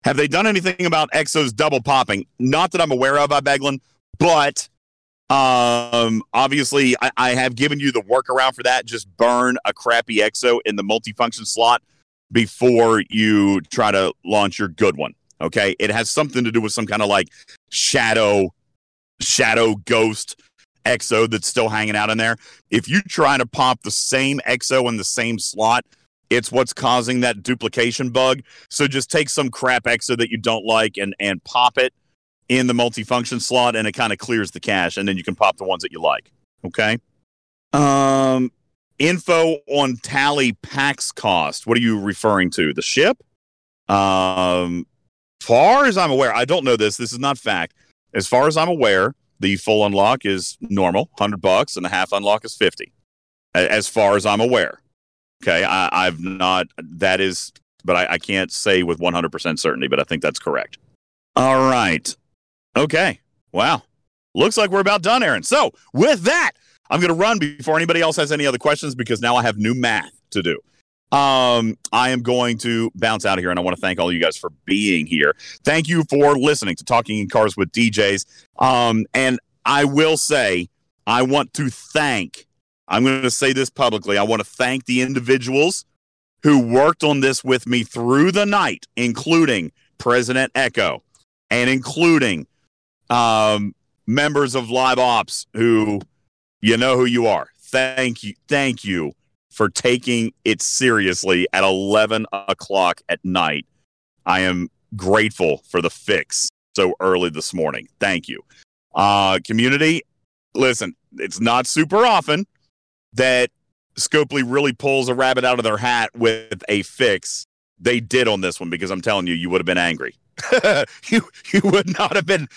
Have they done anything about Exos double popping? Not that I'm aware of, I Beglin, but um, obviously I, I have given you the workaround for that. Just burn a crappy Exo in the multifunction slot before you try to launch your good one. Okay. It has something to do with some kind of like shadow, shadow ghost exo that's still hanging out in there. If you try to pop the same exo in the same slot, it's what's causing that duplication bug. So just take some crap exo that you don't like and and pop it in the multifunction slot and it kind of clears the cache and then you can pop the ones that you like. Okay? Um info on tally packs cost. What are you referring to? The ship? Um far as I'm aware, I don't know this. This is not fact. As far as I'm aware, the full unlock is normal, 100 bucks and the half unlock is 50. As far as I'm aware. Okay, I, have not. That is, but I, I can't say with 100% certainty, but I think that's correct. All right. Okay. Wow. Looks like we're about done, Aaron. So with that, I'm going to run before anybody else has any other questions because now I have new math to do. Um, I am going to bounce out of here, and I want to thank all you guys for being here. Thank you for listening to Talking in Cars with DJs. Um, and I will say, I want to thank I'm going to say this publicly. I want to thank the individuals who worked on this with me through the night, including President Echo and including um, members of Live Ops who you know who you are. Thank you. Thank you for taking it seriously at 11 o'clock at night. I am grateful for the fix so early this morning. Thank you. Uh, community, listen, it's not super often that Scopely really pulls a rabbit out of their hat with a fix. They did on this one because I'm telling you, you would have been angry. you you would not have been.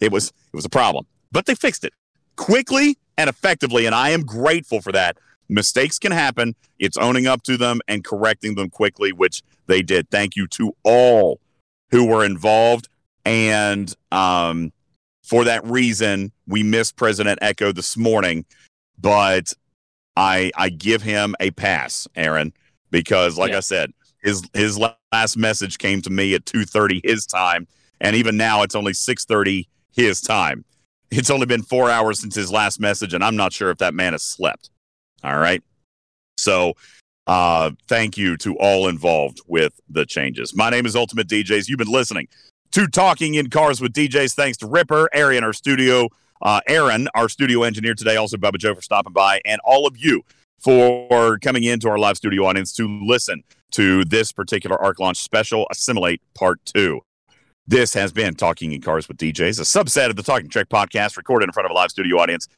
It was it was a problem, but they fixed it quickly and effectively, and I am grateful for that. Mistakes can happen. It's owning up to them and correcting them quickly, which they did. Thank you to all who were involved, and um, for that reason, we missed President Echo this morning, but I I give him a pass, Aaron, because like yeah. I said, his his last message came to me at 2:30 his time, and even now it's only 6:30 his time. It's only been 4 hours since his last message and I'm not sure if that man has slept. All right? So, uh thank you to all involved with the changes. My name is Ultimate DJs. You've been listening to Talking in Cars with DJs thanks to Ripper, Arian, our studio uh, Aaron, our studio engineer today, also Bubba Joe for stopping by, and all of you for coming into our live studio audience to listen to this particular ARC launch special, Assimilate Part 2. This has been Talking in Cars with DJs, a subset of the Talking Trek podcast recorded in front of a live studio audience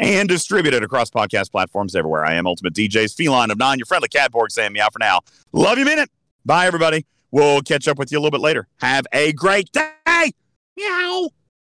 and distributed across podcast platforms everywhere. I am Ultimate DJs, Feline of Nine, your friendly catborg saying meow for now. Love you, minute. Bye, everybody. We'll catch up with you a little bit later. Have a great day. Meow.